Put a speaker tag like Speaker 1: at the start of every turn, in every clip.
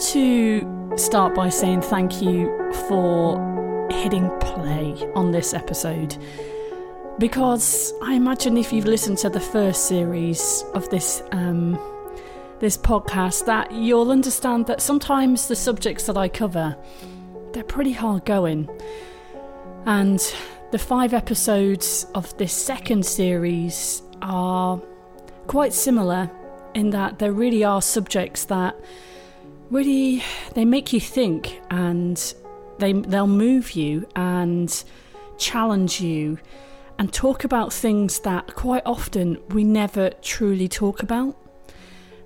Speaker 1: to start by saying thank you for hitting play on this episode. Because I imagine if you've listened to the first series of this um, this podcast, that you'll understand that sometimes the subjects that I cover they're pretty hard going, and the five episodes of this second series are quite similar in that there really are subjects that really they make you think and they they'll move you and challenge you and talk about things that quite often we never truly talk about.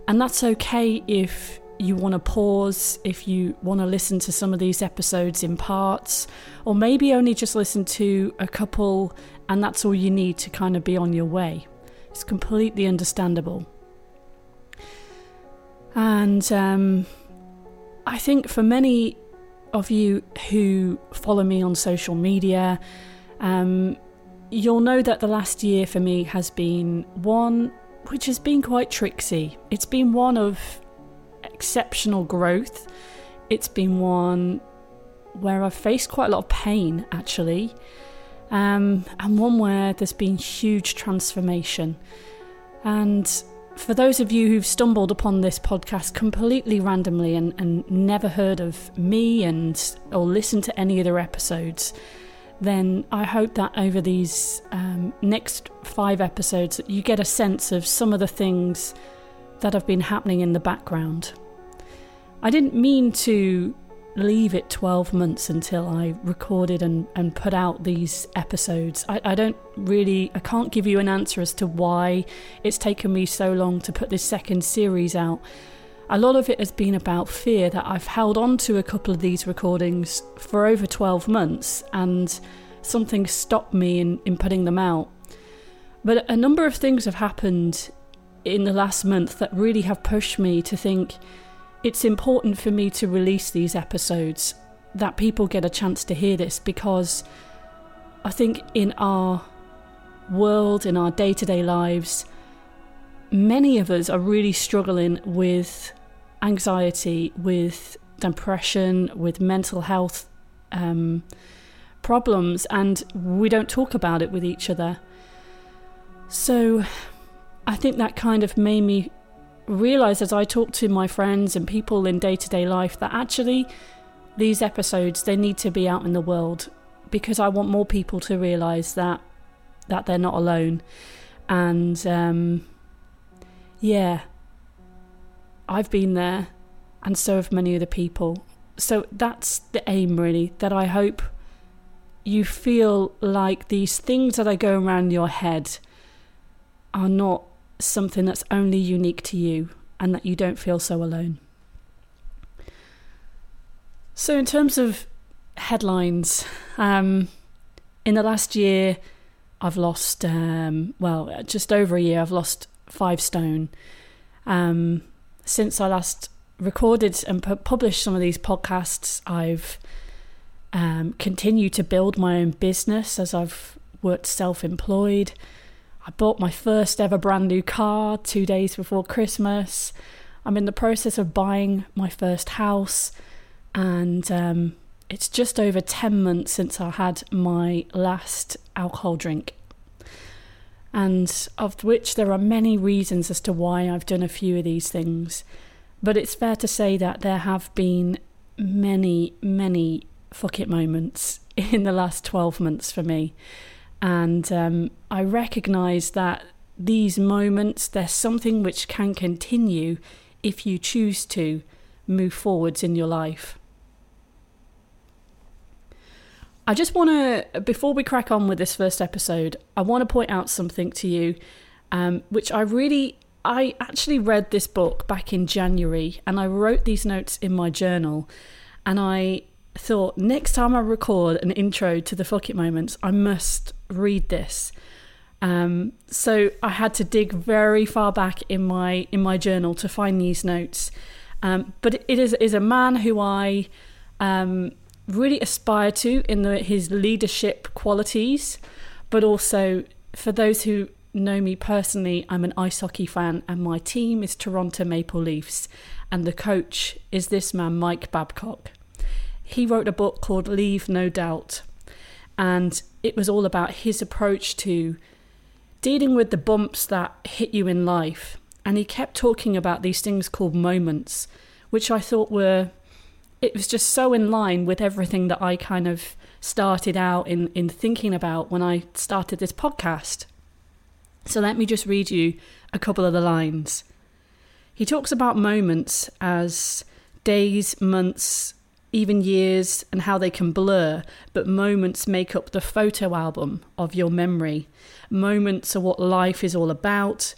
Speaker 1: And that's okay if you want to pause, if you want to listen to some of these episodes in parts, or maybe only just listen to a couple and that's all you need to kind of be on your way. It's completely understandable. And um, I think for many of you who follow me on social media, um, you'll know that the last year for me has been one which has been quite tricksy. It's been one of exceptional growth. It's been one where I've faced quite a lot of pain, actually, um, and one where there's been huge transformation. And for those of you who've stumbled upon this podcast completely randomly and, and never heard of me and or listened to any other episodes, then I hope that over these um, next five episodes you get a sense of some of the things that have been happening in the background. I didn't mean to leave it 12 months until I recorded and, and put out these episodes. I, I don't really, I can't give you an answer as to why it's taken me so long to put this second series out. A lot of it has been about fear that I've held on to a couple of these recordings for over 12 months and something stopped me in, in putting them out. But a number of things have happened in the last month that really have pushed me to think it's important for me to release these episodes, that people get a chance to hear this because I think in our world, in our day to day lives, many of us are really struggling with anxiety, with depression, with mental health um, problems, and we don't talk about it with each other. So I think that kind of made me realize as I talk to my friends and people in day to day life that actually these episodes they need to be out in the world because I want more people to realize that that they're not alone. And um, yeah I've been there and so have many other people. So that's the aim really that I hope you feel like these things that are going around your head are not something that's only unique to you and that you don't feel so alone. So, in terms of headlines, um, in the last year, I've lost, um, well, just over a year, I've lost five stone. Um, since I last recorded and pu- published some of these podcasts, I've um, continued to build my own business as I've worked self employed. I bought my first ever brand new car two days before Christmas. I'm in the process of buying my first house, and um, it's just over 10 months since I had my last alcohol drink. And of which there are many reasons as to why I've done a few of these things. But it's fair to say that there have been many, many fuck it moments in the last 12 months for me. And um, I recognize that these moments, they're something which can continue if you choose to move forwards in your life. I just want to, before we crack on with this first episode, I want to point out something to you, um, which I really, I actually read this book back in January and I wrote these notes in my journal and I thought next time I record an intro to the Fuck It Moments, I must read this. Um, so I had to dig very far back in my in my journal to find these notes. Um, but it is is a man who I um, really aspire to in the, his leadership qualities, but also for those who know me personally, I'm an ice hockey fan, and my team is Toronto Maple Leafs, and the coach is this man, Mike Babcock. He wrote a book called Leave No Doubt, and it was all about his approach to dealing with the bumps that hit you in life. And he kept talking about these things called moments, which I thought were, it was just so in line with everything that I kind of started out in, in thinking about when I started this podcast. So let me just read you a couple of the lines. He talks about moments as days, months, even years, and how they can blur, but moments make up the photo album of your memory. Moments are what life is all about.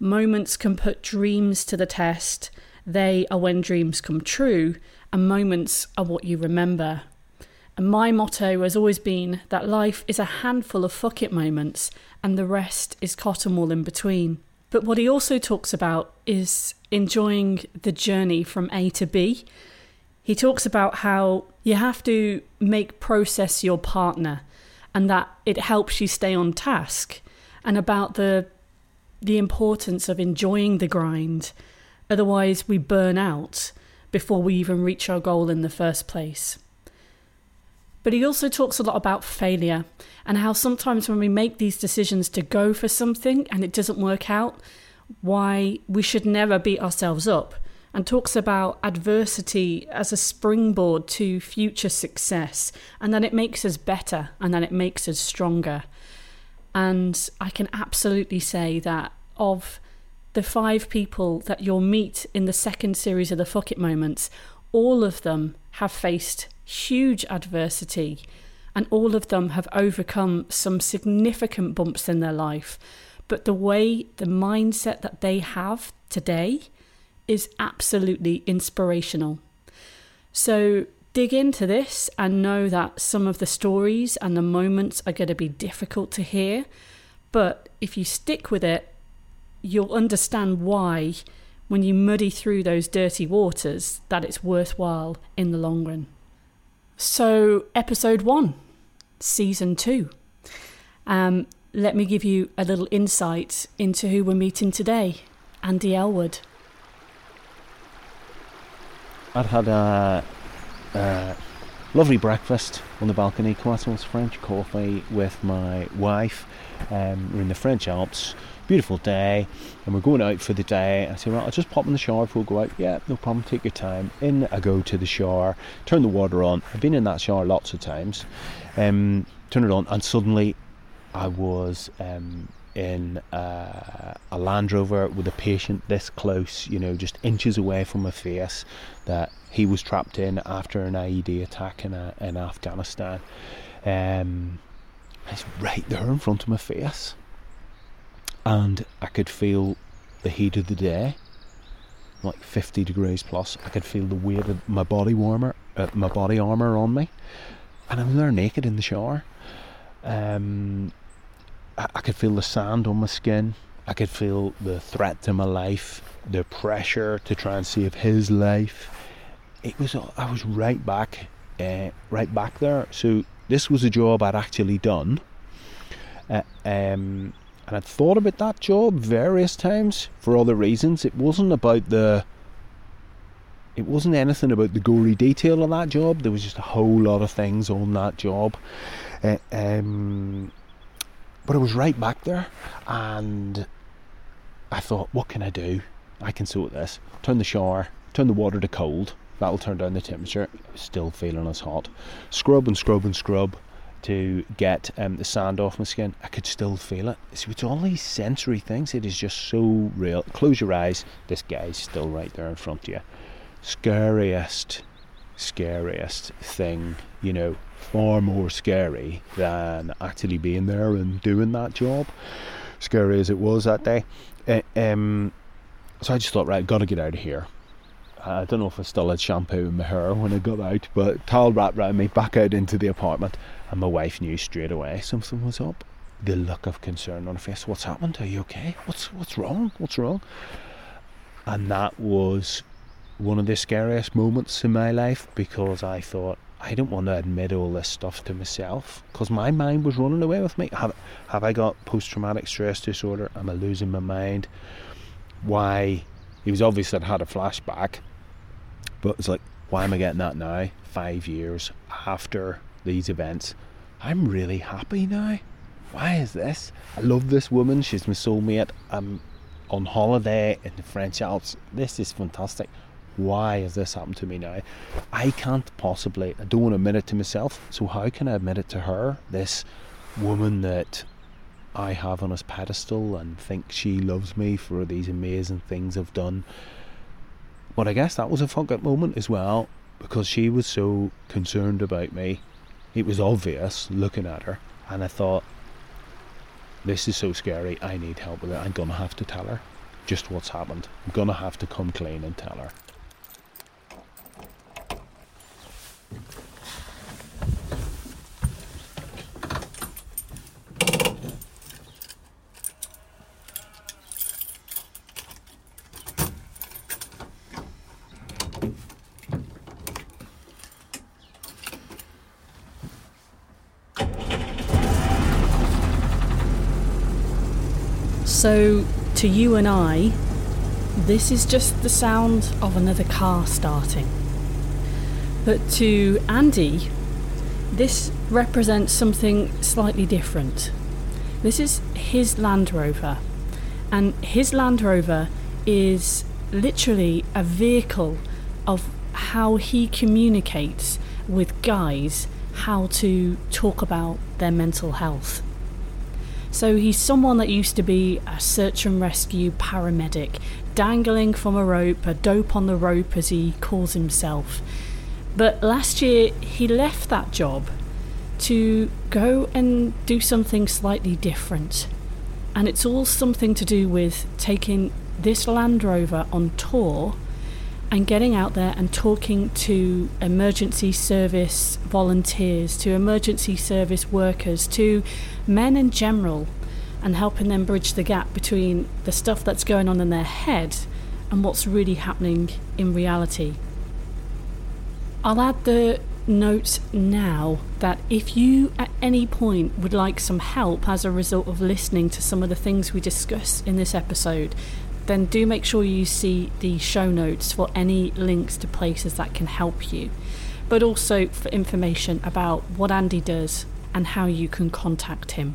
Speaker 1: Moments can put dreams to the test. They are when dreams come true, and moments are what you remember. And my motto has always been that life is a handful of fuck it moments and the rest is cotton wool in between. But what he also talks about is enjoying the journey from A to B. He talks about how you have to make process your partner and that it helps you stay on task and about the the importance of enjoying the grind otherwise we burn out before we even reach our goal in the first place. But he also talks a lot about failure and how sometimes when we make these decisions to go for something and it doesn't work out, why we should never beat ourselves up. And talks about adversity as a springboard to future success and that it makes us better and that it makes us stronger. And I can absolutely say that of the five people that you'll meet in the second series of the Fuck It Moments, all of them have faced huge adversity, and all of them have overcome some significant bumps in their life. But the way, the mindset that they have today is absolutely inspirational. So dig into this and know that some of the stories and the moments are going to be difficult to hear. But if you stick with it, you'll understand why, when you muddy through those dirty waters, that it's worthwhile in the long run. So, episode one, season two. Um, let me give you a little insight into who we're meeting today Andy Elwood.
Speaker 2: I'd had a, a lovely breakfast on the balcony, croissants, French coffee with my wife. Um, we're in the French Alps beautiful day, and we're going out for the day. I say, well, I'll just pop in the shower before we go out. Yeah, no problem, take your time. In I go to the shower, turn the water on. I've been in that shower lots of times. Um, turn it on, and suddenly I was um, in uh, a Land Rover with a patient this close, you know, just inches away from my face, that he was trapped in after an IED attack in, a, in Afghanistan. Um, it's right there in front of my face and I could feel the heat of the day, like 50 degrees plus. I could feel the weight of my body warmer, uh, my body armor on me, and I'm there naked in the shower. Um, I, could feel the sand on my skin. I could feel the threat to my life, the pressure to try and save his life. It was I was right back, uh, right back there. So this was a job I'd actually done. Uh, um, and I'd thought about that job various times for other reasons. It wasn't about the it wasn't anything about the gory detail of that job. There was just a whole lot of things on that job. Uh, um, but I was right back there, and I thought, what can I do? I can sort this. Turn the shower, turn the water to cold. That'll turn down the temperature. Still feeling as hot. Scrub and scrub and scrub to get um, the sand off my skin, I could still feel it. So it's all these sensory things. It is just so real. Close your eyes. This guy's still right there in front of you. Scariest, scariest thing, you know, far more scary than actually being there and doing that job. Scary as it was that day. Uh, um, so I just thought, right, got to get out of here. I don't know if I still had shampoo in my hair when I got out, but towel wrapped around me, back out into the apartment, and my wife knew straight away something was up. The look of concern on her face. What's happened? Are you okay? What's what's wrong? What's wrong? And that was one of the scariest moments in my life because I thought, I don't want to admit all this stuff to myself because my mind was running away with me. Have, have I got post traumatic stress disorder? Am I losing my mind? Why? He was obvious that I had a flashback, but it's like, why am I getting that now? Five years after these events. I'm really happy now. Why is this? I love this woman. She's my soulmate. I'm on holiday in the French Alps. This is fantastic why has this happened to me now? I can't possibly, I don't want to admit it to myself, so how can I admit it to her? This woman that I have on a pedestal and think she loves me for these amazing things I've done. But I guess that was a fuck up moment as well because she was so concerned about me. It was obvious looking at her, and I thought, this is so scary. I need help with it. I'm gonna have to tell her just what's happened. I'm gonna have to come clean and tell her.
Speaker 1: So, to you and I, this is just the sound of another car starting. But to Andy, this represents something slightly different. This is his Land Rover, and his Land Rover is literally a vehicle of how he communicates with guys how to talk about their mental health. So he's someone that used to be a search and rescue paramedic, dangling from a rope, a dope on the rope as he calls himself. But last year he left that job to go and do something slightly different. And it's all something to do with taking this Land Rover on tour and getting out there and talking to emergency service volunteers, to emergency service workers, to men in general, and helping them bridge the gap between the stuff that's going on in their head and what's really happening in reality. I'll add the note now that if you at any point would like some help as a result of listening to some of the things we discuss in this episode, then do make sure you see the show notes for any links to places that can help you, but also for information about what Andy does and how you can contact him.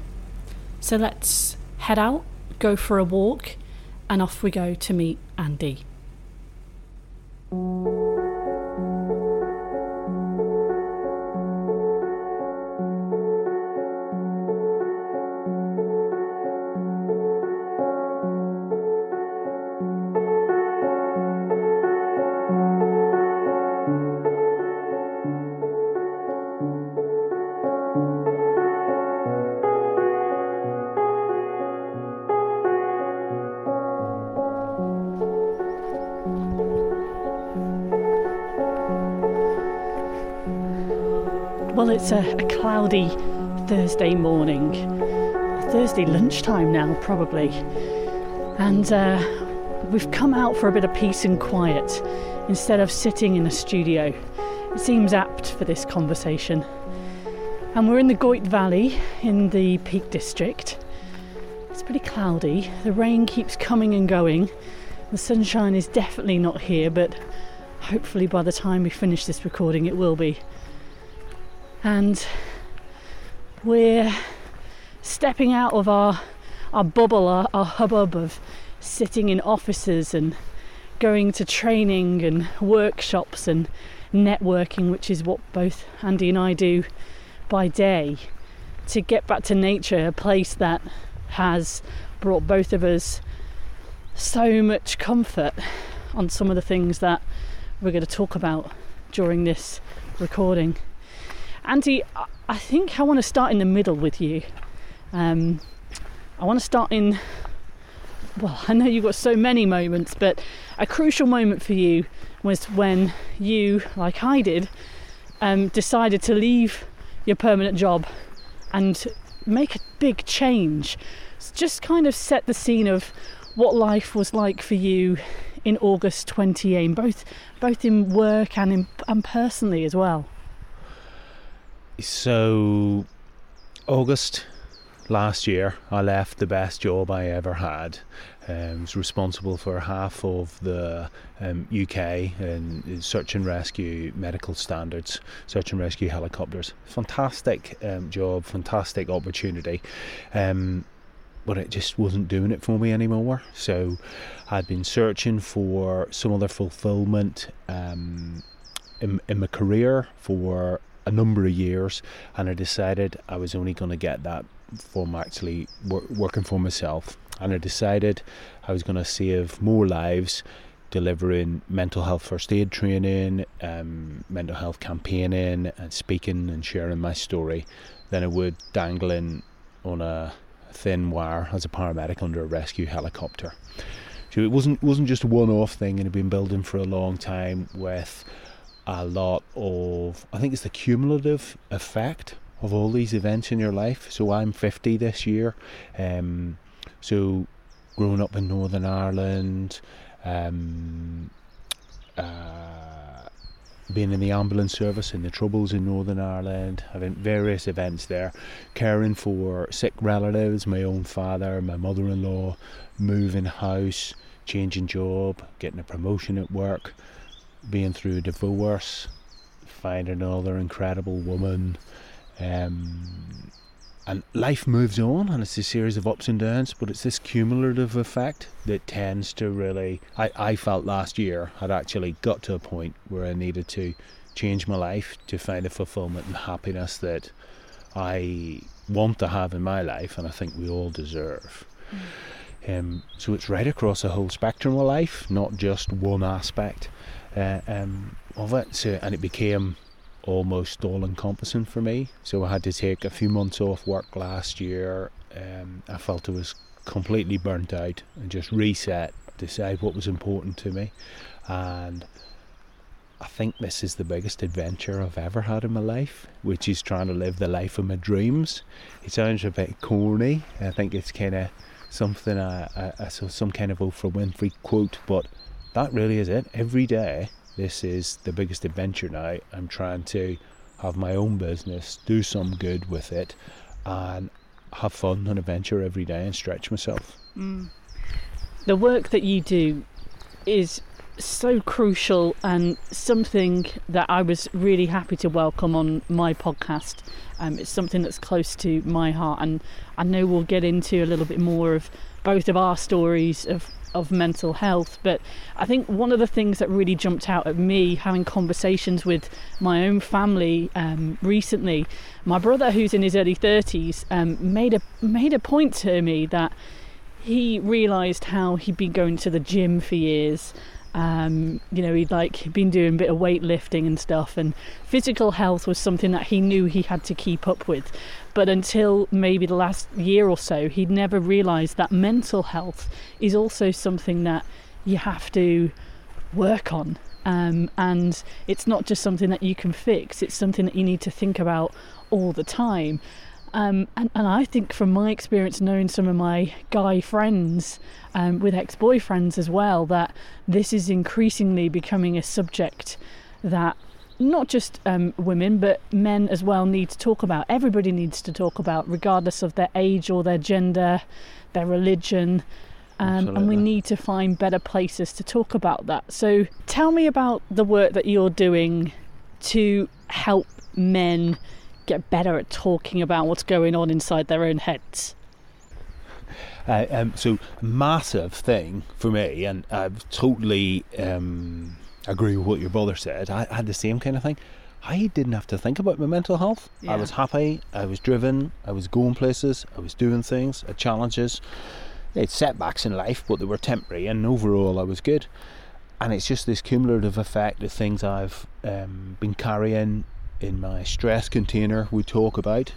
Speaker 1: So let's head out, go for a walk, and off we go to meet Andy. Well, it's a, a cloudy Thursday morning, Thursday lunchtime now, probably. And uh, we've come out for a bit of peace and quiet instead of sitting in a studio. It seems apt for this conversation. And we're in the Goyt Valley in the Peak District. It's pretty cloudy, the rain keeps coming and going. The sunshine is definitely not here, but hopefully by the time we finish this recording, it will be and we're stepping out of our our bubble, our, our hubbub of sitting in offices and going to training and workshops and networking, which is what both Andy and I do by day, to get back to nature, a place that has brought both of us so much comfort on some of the things that we're going to talk about during this recording. Andy, I think I want to start in the middle with you. Um, I want to start in, well, I know you've got so many moments, but a crucial moment for you was when you, like I did, um, decided to leave your permanent job and make a big change. just kind of set the scene of what life was like for you in August 2018, both both in work and in, and personally as well.
Speaker 2: So August last year, I left the best job I ever had. Um, was responsible for half of the um, UK and search and rescue medical standards, search and rescue helicopters. Fantastic um, job, fantastic opportunity. Um, but it just wasn't doing it for me anymore. So I'd been searching for some other fulfillment um, in, in my career for a number of years, and I decided I was only going to get that from actually wor- working for myself. And I decided I was going to save more lives delivering mental health first aid training, um, mental health campaigning, and speaking and sharing my story than I would dangling on a thin wire as a paramedic under a rescue helicopter. So it wasn't wasn't just a one-off thing, and had been building for a long time with a lot of I think it's the cumulative effect of all these events in your life. So I'm 50 this year. Um, so growing up in Northern Ireland, um, uh, being in the ambulance service in the Troubles in Northern Ireland, having various events there, caring for sick relatives, my own father, my mother in law, moving house, changing job, getting a promotion at work, being through a divorce, finding another incredible woman, um, and life moves on, and it's a series of ups and downs, but it's this cumulative effect that tends to really. I, I felt last year had actually got to a point where I needed to change my life to find the fulfillment and happiness that I want to have in my life, and I think we all deserve. Mm. Um, so it's right across the whole spectrum of life, not just one aspect uh, um, of it. So, and it became almost all encompassing for me. So I had to take a few months off work last year. Um, I felt I was completely burnt out and just reset, decide what was important to me. And I think this is the biggest adventure I've ever had in my life, which is trying to live the life of my dreams. It sounds a bit corny. I think it's kind of something I, I, I saw some kind of Oprah Winfrey quote, but that really is it. Every day this is the biggest adventure now. I'm trying to have my own business, do some good with it, and have fun and adventure every day and stretch myself. Mm.
Speaker 1: The work that you do is so crucial and something that I was really happy to welcome on my podcast. Um, it's something that's close to my heart, and I know we'll get into a little bit more of both of our stories of of mental health. But I think one of the things that really jumped out at me having conversations with my own family um, recently, my brother, who's in his early 30s, um, made a made a point to me that he realised how he'd been going to the gym for years um, you know, he'd like been doing a bit of weightlifting and stuff, and physical health was something that he knew he had to keep up with. But until maybe the last year or so, he'd never realised that mental health is also something that you have to work on. Um, and it's not just something that you can fix, it's something that you need to think about all the time. Um, and, and I think from my experience knowing some of my guy friends um, with ex boyfriends as well, that this is increasingly becoming a subject that not just um, women but men as well need to talk about. Everybody needs to talk about, regardless of their age or their gender, their religion. Um, and we need to find better places to talk about that. So, tell me about the work that you're doing to help men get better at talking about what's going on inside their own heads?
Speaker 2: Uh, um, so massive thing for me, and I totally um, agree with what your brother said. I, had the same kind of thing. I didn't have to think about my mental health. Yeah. I was happy. I was driven. I was going places. I was doing things. I challenges. I had setbacks in life, but they were temporary, and overall, I was good. And it's just this cumulative effect of things I've um, been carrying in my stress container we talk about.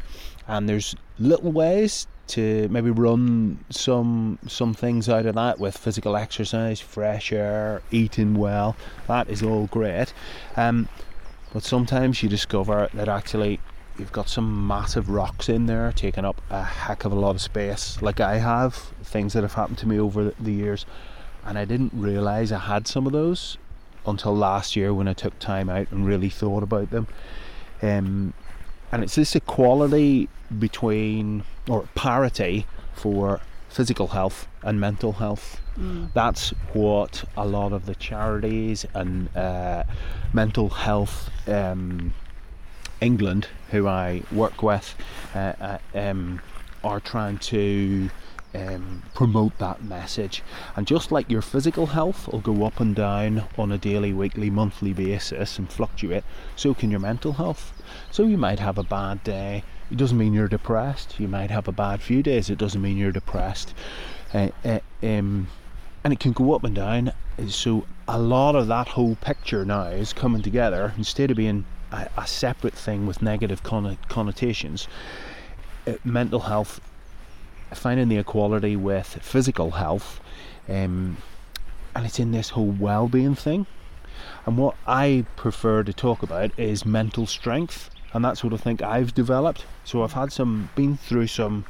Speaker 2: And there's little ways to maybe run some some things out of that with physical exercise fresh air eating well. That is all great. Um, but sometimes you discover that actually you've got some massive rocks in there taking up a heck of a lot of space. Like i have things that have happened to me over the years and i didn't realize i had some of those until last year when i took time out and really thought about them um, and it's this equality between or parity for physical health and mental health.
Speaker 1: Mm.
Speaker 2: That's what a lot of the charities and uh, mental health um, England, who I work with, uh, uh, um, are trying to um, promote that message. And just like your physical health will go up and down on a daily, weekly, monthly basis and fluctuate, so can your mental health. So you might have a bad day. It doesn't mean you're depressed. You might have a bad few days. It doesn't mean you're depressed. Uh, uh, um, and it can go up and down. So a lot of that whole picture now is coming together instead of being a, a separate thing with negative connotations. Uh, mental health, finding the equality with physical health, um, and it's in this whole well-being thing. And what I prefer to talk about is mental strength, and that's what I think I've developed. So I've had some, been through some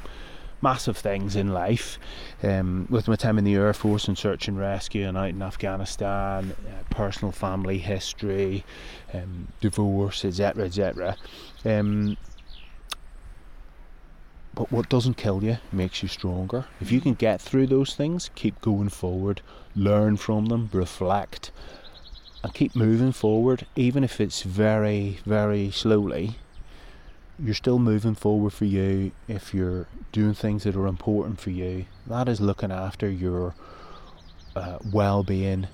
Speaker 2: massive things in life. Um, with my time in the Air Force and search and rescue and out in Afghanistan, uh, personal family history, um, divorce, etc., etc. but what doesn't kill you makes you stronger. If you can get through those things, keep going forward, learn from them, reflect, and keep moving forward, even if it's very, very slowly you're still moving forward for you if you're doing things that are important for you. That is looking after your uh, well-being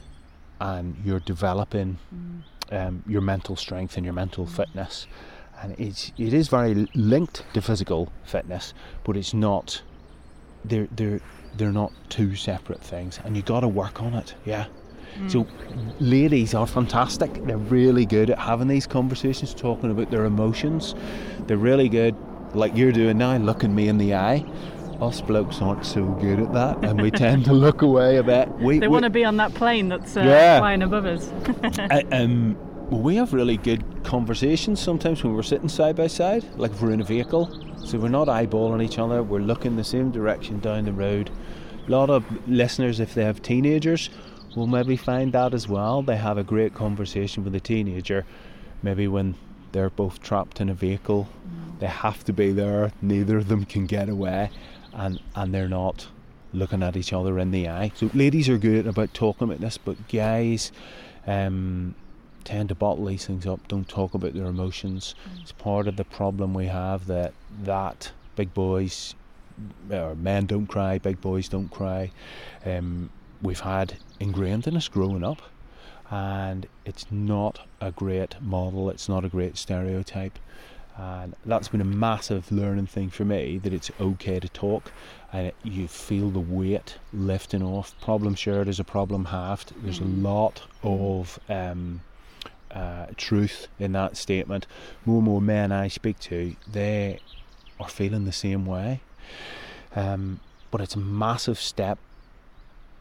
Speaker 2: and you're developing mm. um, your mental strength and your mental fitness. And it's it is very linked to physical fitness, but it's not. They're they're they're not two separate things, and you got to work on it. Yeah. So, ladies are fantastic. They're really good at having these conversations, talking about their emotions. They're really good, like you're doing now, looking me in the eye. Us blokes aren't so good at that, and we tend to look away a bit. We,
Speaker 1: they want to be on that plane that's uh, yeah. flying above us.
Speaker 2: I, um, we have really good conversations sometimes when we're sitting side by side, like if we're in a vehicle. So we're not eyeballing each other, we're looking the same direction down the road. A lot of listeners, if they have teenagers, will maybe find that as well. They have a great conversation with a teenager, maybe when they're both trapped in a vehicle. Mm. They have to be there. Neither of them can get away, and and they're not looking at each other in the eye. So ladies are good about talking about this, but guys um, tend to bottle these things up. Don't talk about their emotions. Mm. It's part of the problem we have that that big boys or men don't cry, big boys don't cry. Um, we've had ingrained in us growing up, and it's not a great model, it's not a great stereotype. And that's been a massive learning thing for me that it's okay to talk and it, you feel the weight lifting off. Problem shared is a problem halved. There's a mm. lot of um, uh, truth in that statement. More and more men I speak to, they are feeling the same way. Um, but it's a massive step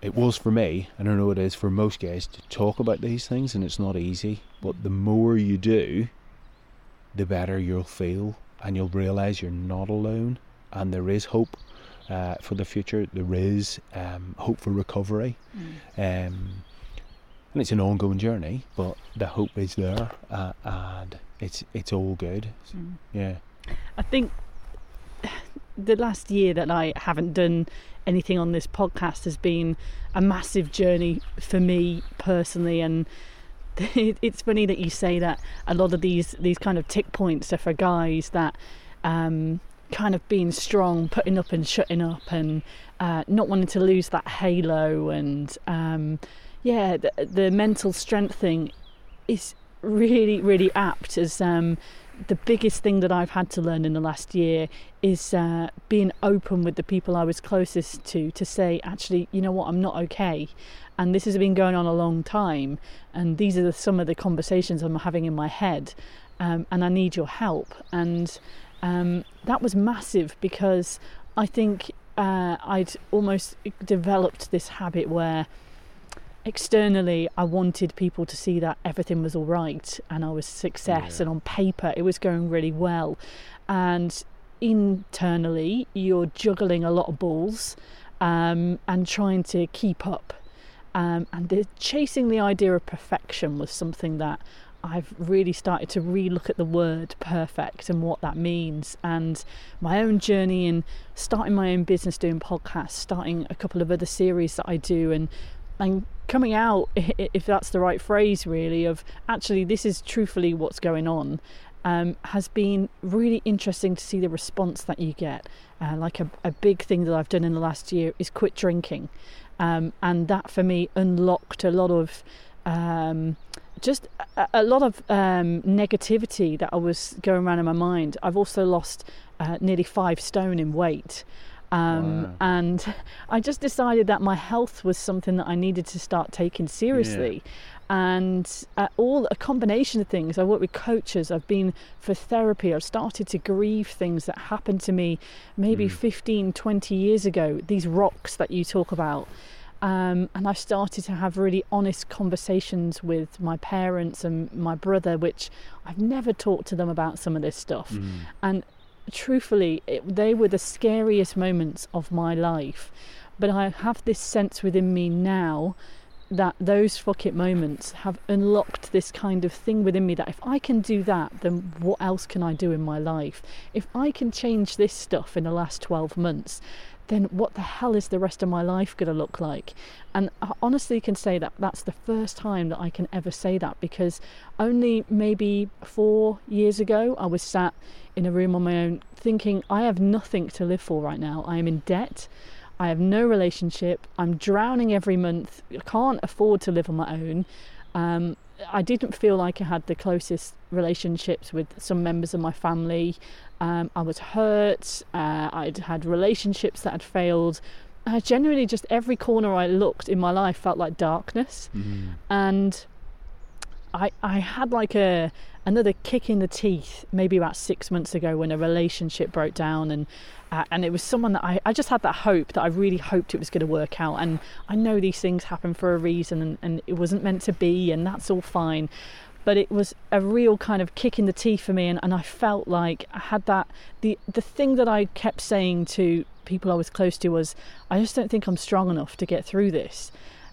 Speaker 2: it was for me, and I know it is for most guys, to talk about these things, and it's not easy. But the more you do, the better you'll feel, and you'll realize you're not alone, and there is hope uh, for the future. There is um, hope for recovery, mm. um, and it's an ongoing journey. But the hope is there, uh, and it's it's all good. Mm. Yeah,
Speaker 1: I think the last year that I haven't done anything on this podcast has been a massive journey for me personally and it's funny that you say that a lot of these these kind of tick points are for guys that um, kind of being strong, putting up and shutting up, and uh, not wanting to lose that halo, and um, yeah, the, the, mental strength thing is really really apt as um, the biggest thing that I've had to learn in the last year is uh, being open with the people I was closest to to say, actually, you know what, I'm not okay. And this has been going on a long time. And these are the, some of the conversations I'm having in my head. Um, and I need your help. And um, that was massive because I think uh, I'd almost developed this habit where externally I wanted people to see that everything was all right and I was success yeah. and on paper it was going really well. And internally you're juggling a lot of balls um, and trying to keep up. Um, and the, chasing the idea of perfection was something that I've really started to re-look at the word perfect and what that means, and my own journey in starting my own business, doing podcasts, starting a couple of other series that I do, and and coming out, if that's the right phrase, really, of actually this is truthfully what's going on. Um, has been really interesting to see the response that you get. Uh, like a, a big thing that I've done in the last year is quit drinking. Um, and that for me unlocked a lot of um, just a, a, lot of um, negativity that I was going around in my mind. I've also lost uh, nearly five stone in weight. Um, wow. And I just decided that my health was something that I needed to start taking seriously. Yeah. And uh, all a combination of things. I work with coaches, I've been for therapy, I've started to grieve things that happened to me maybe mm. 15, 20 years ago, these rocks that you talk about. Um, and I've started to have really honest conversations with my parents and my brother, which I've never talked to them about some of this stuff. Mm. And truthfully, it, they were the scariest moments of my life. But I have this sense within me now that those fuck it moments have unlocked this kind of thing within me that if I can do that, then what else can I do in my life? If I can change this stuff in the last 12 months, then what the hell is the rest of my life going to look like? And I honestly can say that that's the first time that I can ever say that because only maybe four years ago I was sat in a room on my own thinking, I have nothing to live for right now. I am in debt. I have no relationship. I'm drowning every month. I can't afford to live on my own. Um, I didn't feel like I had the closest relationships with some members of my family. Um, I was hurt. Uh, I'd had relationships that had failed. I genuinely just every corner I looked in my life felt like darkness, mm-hmm. and I I had like a another kick in the teeth maybe about six months ago when a relationship broke down and uh, and it was someone that I, I just had that hope that I really hoped it was going to work out. And I know these things happen for a reason and, and it wasn't meant to be and that's all fine. But it was a real kind of kick in the teeth for me and, and I felt like I had that the the thing that I kept saying to people I was close to was I just don't think I'm strong enough to get through this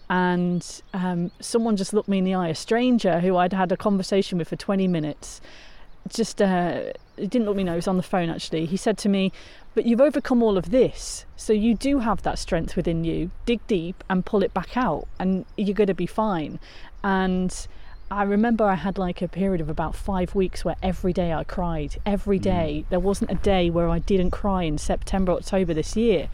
Speaker 1: and um, someone just looked me in the eye a stranger who I'd had a conversation with for 20 minutes just uh, didn't look me know it was on the phone actually he said to me but you've overcome all of this so you do have that strength within you dig deep and pull it back out and you're going to be fine and I remember I had like a period of about five weeks where every day I cried. Every mm. Mm. There wasn't a day where I didn't cry in September, October this year.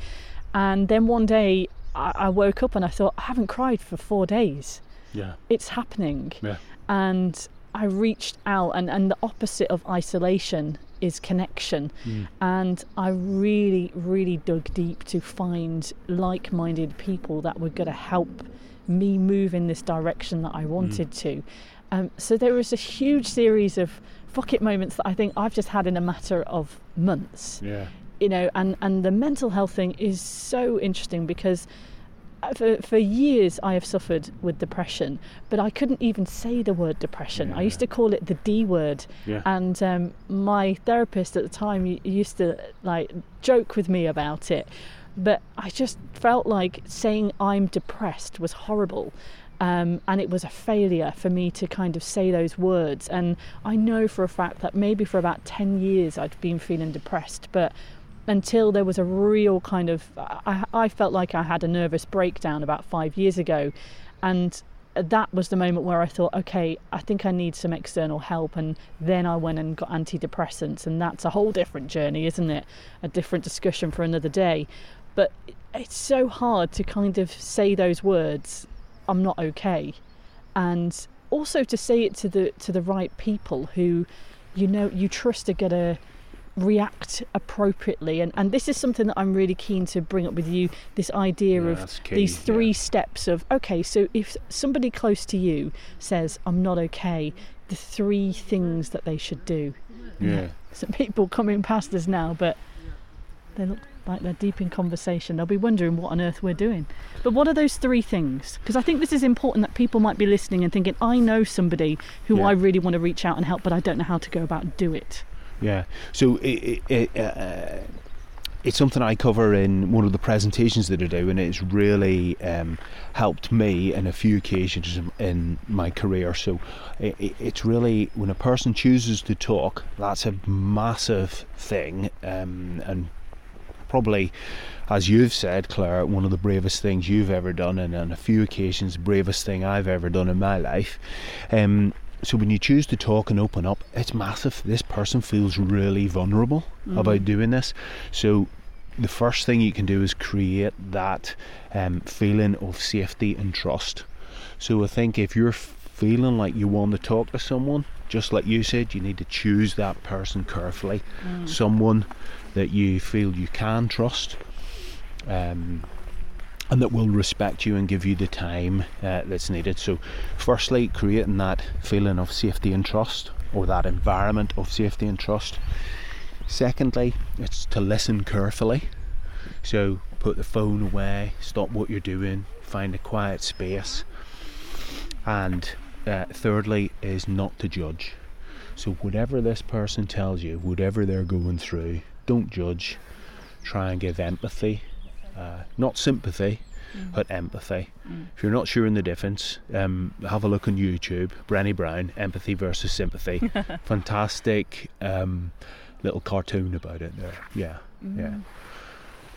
Speaker 1: And then one day I, I woke up and I thought, I haven't cried for four days.
Speaker 2: Yeah.
Speaker 1: It's happening.
Speaker 2: Yeah.
Speaker 1: And I reached out, and, and the opposite of isolation is connection. Mm. And I really, really dug deep to find like minded people that were going to help me move in this direction that I wanted mm. to. Um, so there was a huge series of fuck it moments that I think I've just had in a matter of months.
Speaker 2: Yeah.
Speaker 1: You know, and, and the mental health thing is so interesting because uh, for, for years I have suffered with depression, but I couldn't even say the word depression. Yeah. I used to call it the D word.
Speaker 2: Yeah.
Speaker 1: And um, my therapist at the time used to like joke with me about it but I just felt like saying I'm depressed was horrible. Um, and it was a failure for me to kind of say those words. And I know for a fact that maybe for about 10 years I'd been feeling depressed, but until there was a real kind of, I, I felt like I had a nervous breakdown about five years ago. And that was the moment where I thought, okay, I think I need some external help. And then I went and got antidepressants. And that's a whole different journey, isn't it? A different discussion for another day. But it's so hard to kind of say those words, I'm not okay. And also to say it to the to the right people who you know you trust are gonna react appropriately and, and this is something that I'm really keen to bring up with you this idea yeah, of these three yeah. steps of okay so if somebody close to you says I'm not okay the three things that they should do
Speaker 2: yeah
Speaker 1: some people coming past us now but they look like they're deep in conversation. They'll be wondering what on earth we're doing. But what are those three things? Because I think this is important that people might be listening and thinking, I know somebody who yeah. I really want to reach out and help, but I don't know how to go about do it.
Speaker 2: Yeah. So it, it, uh, it's something I cover in one of the presentations that I do, and it's really um, helped me in a few occasions in my career. So it, it's really when a person chooses to talk, that's a massive thing, um, and probably, as you've said, Clare, one of the bravest things you've ever done, and on a few occasions, bravest thing I've ever done in my life. Um, so when you choose to talk and open up, it's massive. This person feels really vulnerable mm. about doing this. So the first thing you can do is create that um, feeling of safety and trust. So I think if you're feeling like you want to talk to someone, just like you said, you need to choose that person carefully. Mm. Someone that you feel you can trust. Um, and that will respect you and give you the time uh, that's needed. So, firstly, creating that feeling of safety and trust, or that environment of safety and trust. Secondly, it's to listen carefully. So, put the phone away, stop what you're doing, find a quiet space. And uh, thirdly, is not to judge. So, whatever this person tells you, whatever they're going through, don't judge. Try and give empathy uh, not sympathy, mm. but empathy. Mm. If you're not sure in the difference, um, have a look on YouTube. Brené Brown, Empathy versus Sympathy. Fantastic um, little cartoon about it there. Yeah, mm. yeah.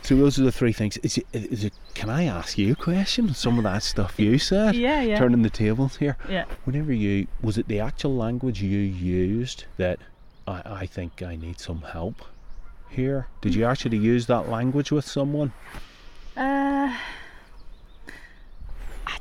Speaker 2: So those are the three things. Is it, is it, can I ask you a question? Some of that stuff you said.
Speaker 1: Yeah, yeah.
Speaker 2: Turning the tables here.
Speaker 1: Yeah.
Speaker 2: Whenever you was it the actual language you used that I, I think I need some help here? Did you mm. actually use that language with someone?
Speaker 1: Uh,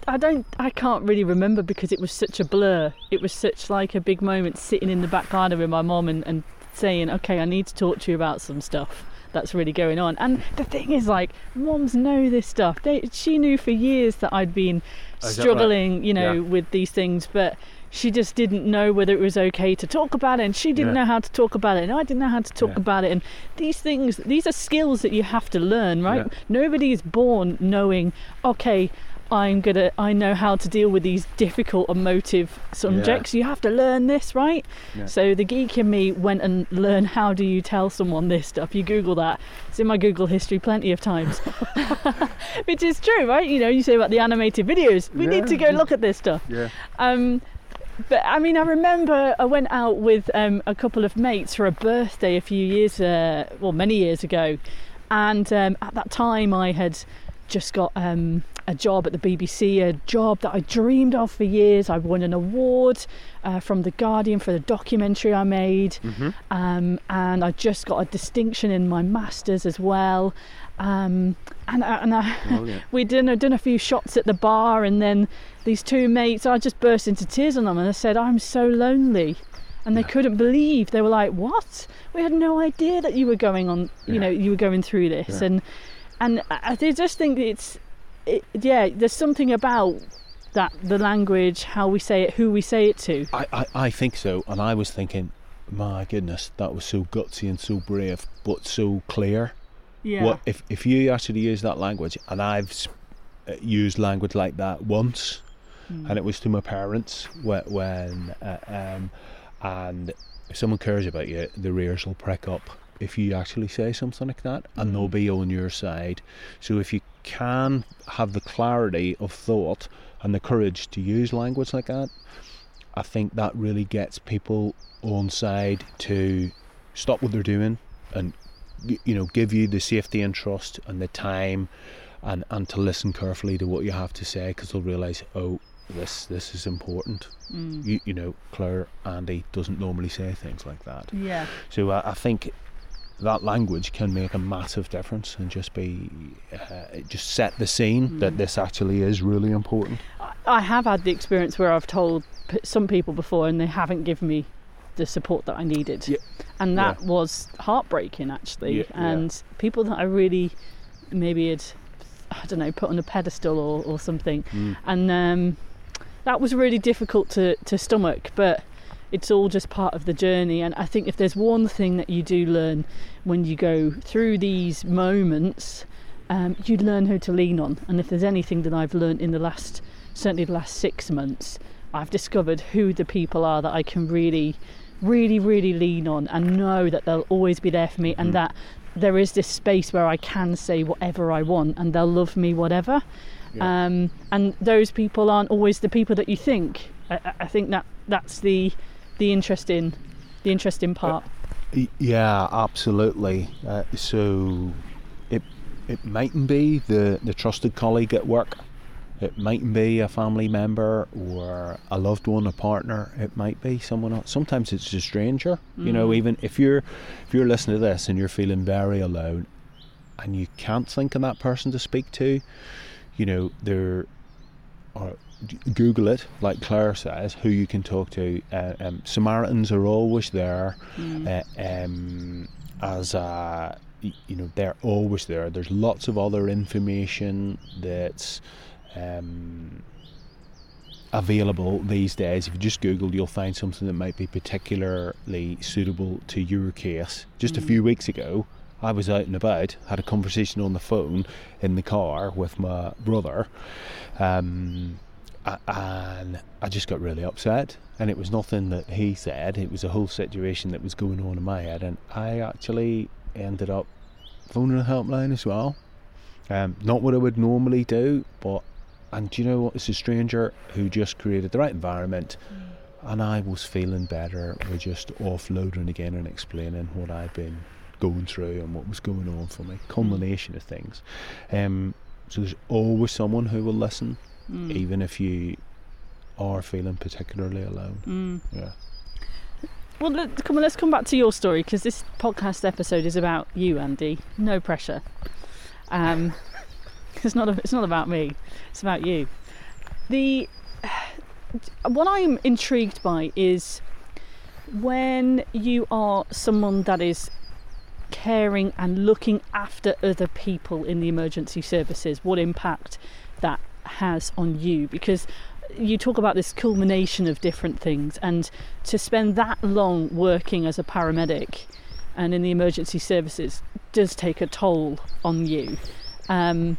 Speaker 1: I don't, I can't really remember because it was such a blur. It was such like a big moment sitting in the back garden with my mom and, and saying, okay, I need to talk to you about some stuff that's really going on. And the thing is, like, moms know this stuff. They, she knew for years that I'd been oh, struggling, right? you know, yeah. with these things, but she just didn't know whether it was okay to talk about it and she didn't yeah. know how to talk about it and I didn't know how to talk yeah. about it and these things these are skills that you have to learn right yeah. nobody is born knowing okay I'm gonna I know how to deal with these difficult emotive subjects. You have to learn this, right? Yeah. So the geek in me went and learned how do you tell someone this stuff. You Google that. It's in my Google history plenty of times. Which is true, right? You know, you say about the animated videos. We need to go look at this stuff.
Speaker 2: Yeah.
Speaker 1: Um but I mean, I remember I went out with um, a couple of mates for a birthday a few years, uh, well, many years ago, and um, at that time I had just got um, a job at the BBC, a job that I dreamed of for years. I won an award uh, from The Guardian for the documentary I made, mm-hmm. um, and I just got a distinction in my masters as well. Um, and and I, oh, yeah. we done done a few shots at the bar, and then these two mates, I just burst into tears on them, and I said, "I'm so lonely." And they yeah. couldn't believe. They were like, "What? We had no idea that you were going on. You yeah. know, you were going through this." And and I just think it's, it, yeah, there's something about that the language, how we say it, who we say it to.
Speaker 2: I, I, I think so, and I was thinking, my goodness, that was so gutsy and so brave, but so clear.
Speaker 1: Yeah.
Speaker 2: What if if you actually use that language, and I've uh, used language like that once, mm. and it was to my parents when, when uh, um, and if someone cares about you, the ears will prick up if you actually say something like that, and mm. they'll be on your side. So if you can have the clarity of thought and the courage to use language like that, I think that really gets people on side to stop what they're doing and you know give you the safety and trust and the time and and to listen carefully to what you have to say because they'll realize oh this this is important mm. you, you know Clare andy doesn't normally say things like that
Speaker 1: yeah
Speaker 2: so I, I think that language can make a massive difference and just be uh, just set the scene mm. that this actually is really important
Speaker 1: i have had the experience where i've told some people before and they haven't given me the support that I needed.
Speaker 2: Yeah.
Speaker 1: And that yeah. was heartbreaking actually. Yeah, and people that I really maybe had I don't know, put on a pedestal or, or something. Mm. And um, that was really difficult to, to stomach, but it's all just part of the journey. And I think if there's one thing that you do learn when you go through these moments, um, you learn who to lean on. And if there's anything that I've learned in the last, certainly the last six months, I've discovered who the people are that I can really really, really lean on and know that they'll always be there for me and that there is this space where I can say whatever I want and they'll love me whatever.
Speaker 2: Yeah.
Speaker 1: Um, and those people aren't always the people that you think. I, I- think that that's the the interesting the interesting part.
Speaker 2: Y- Yeah, absolutely. Uh, so it it mightn't be the, the trusted colleague at work. It mightn't be a family member or a loved one, a partner. It might be someone else. Sometimes it's a stranger. You know,
Speaker 1: Mm.
Speaker 2: even if you're if you're listening to this and you're feeling very alone and you can't think of that person to speak to, you know, there or Google it, like Clare says, who you can talk to. Uh, um, Samaritans are always there
Speaker 1: Mm.
Speaker 2: uh, um, as a, y- you know they're always there. There's lots of other information that's um, available these days. If you just Google, you'll find something that might be particularly suitable to your case. Just a
Speaker 1: Mm.
Speaker 2: few weeks ago, I was out and about, had a conversation on the phone in the car with my brother. Um, and I just got really upset. And it was nothing that he said, it was a whole situation that was going on in my head. And I actually ended up phoning a helpline as well. Um, not what I would normally do, but, and do you know what? It's a stranger who just created the right environment. And I was feeling better with just offloading again and explaining what I'd been going through and what was going on for me. Combination of things. Um, so there's always someone who will listen
Speaker 1: Mm.
Speaker 2: even if you are feeling particularly alone.
Speaker 1: Mm.
Speaker 2: Yeah.
Speaker 1: Well, let, come on, let's come back to your story because this podcast episode is about you, Andy. No pressure. Um, it's not. A, it's not about me. It's about you. The what I'm intrigued by is when you are someone that is caring and looking after other people in the emergency services. What impact that has on you? Because you talk about this culmination of different things and to spend that long working as a paramedic and in the emergency services does take a toll on you um,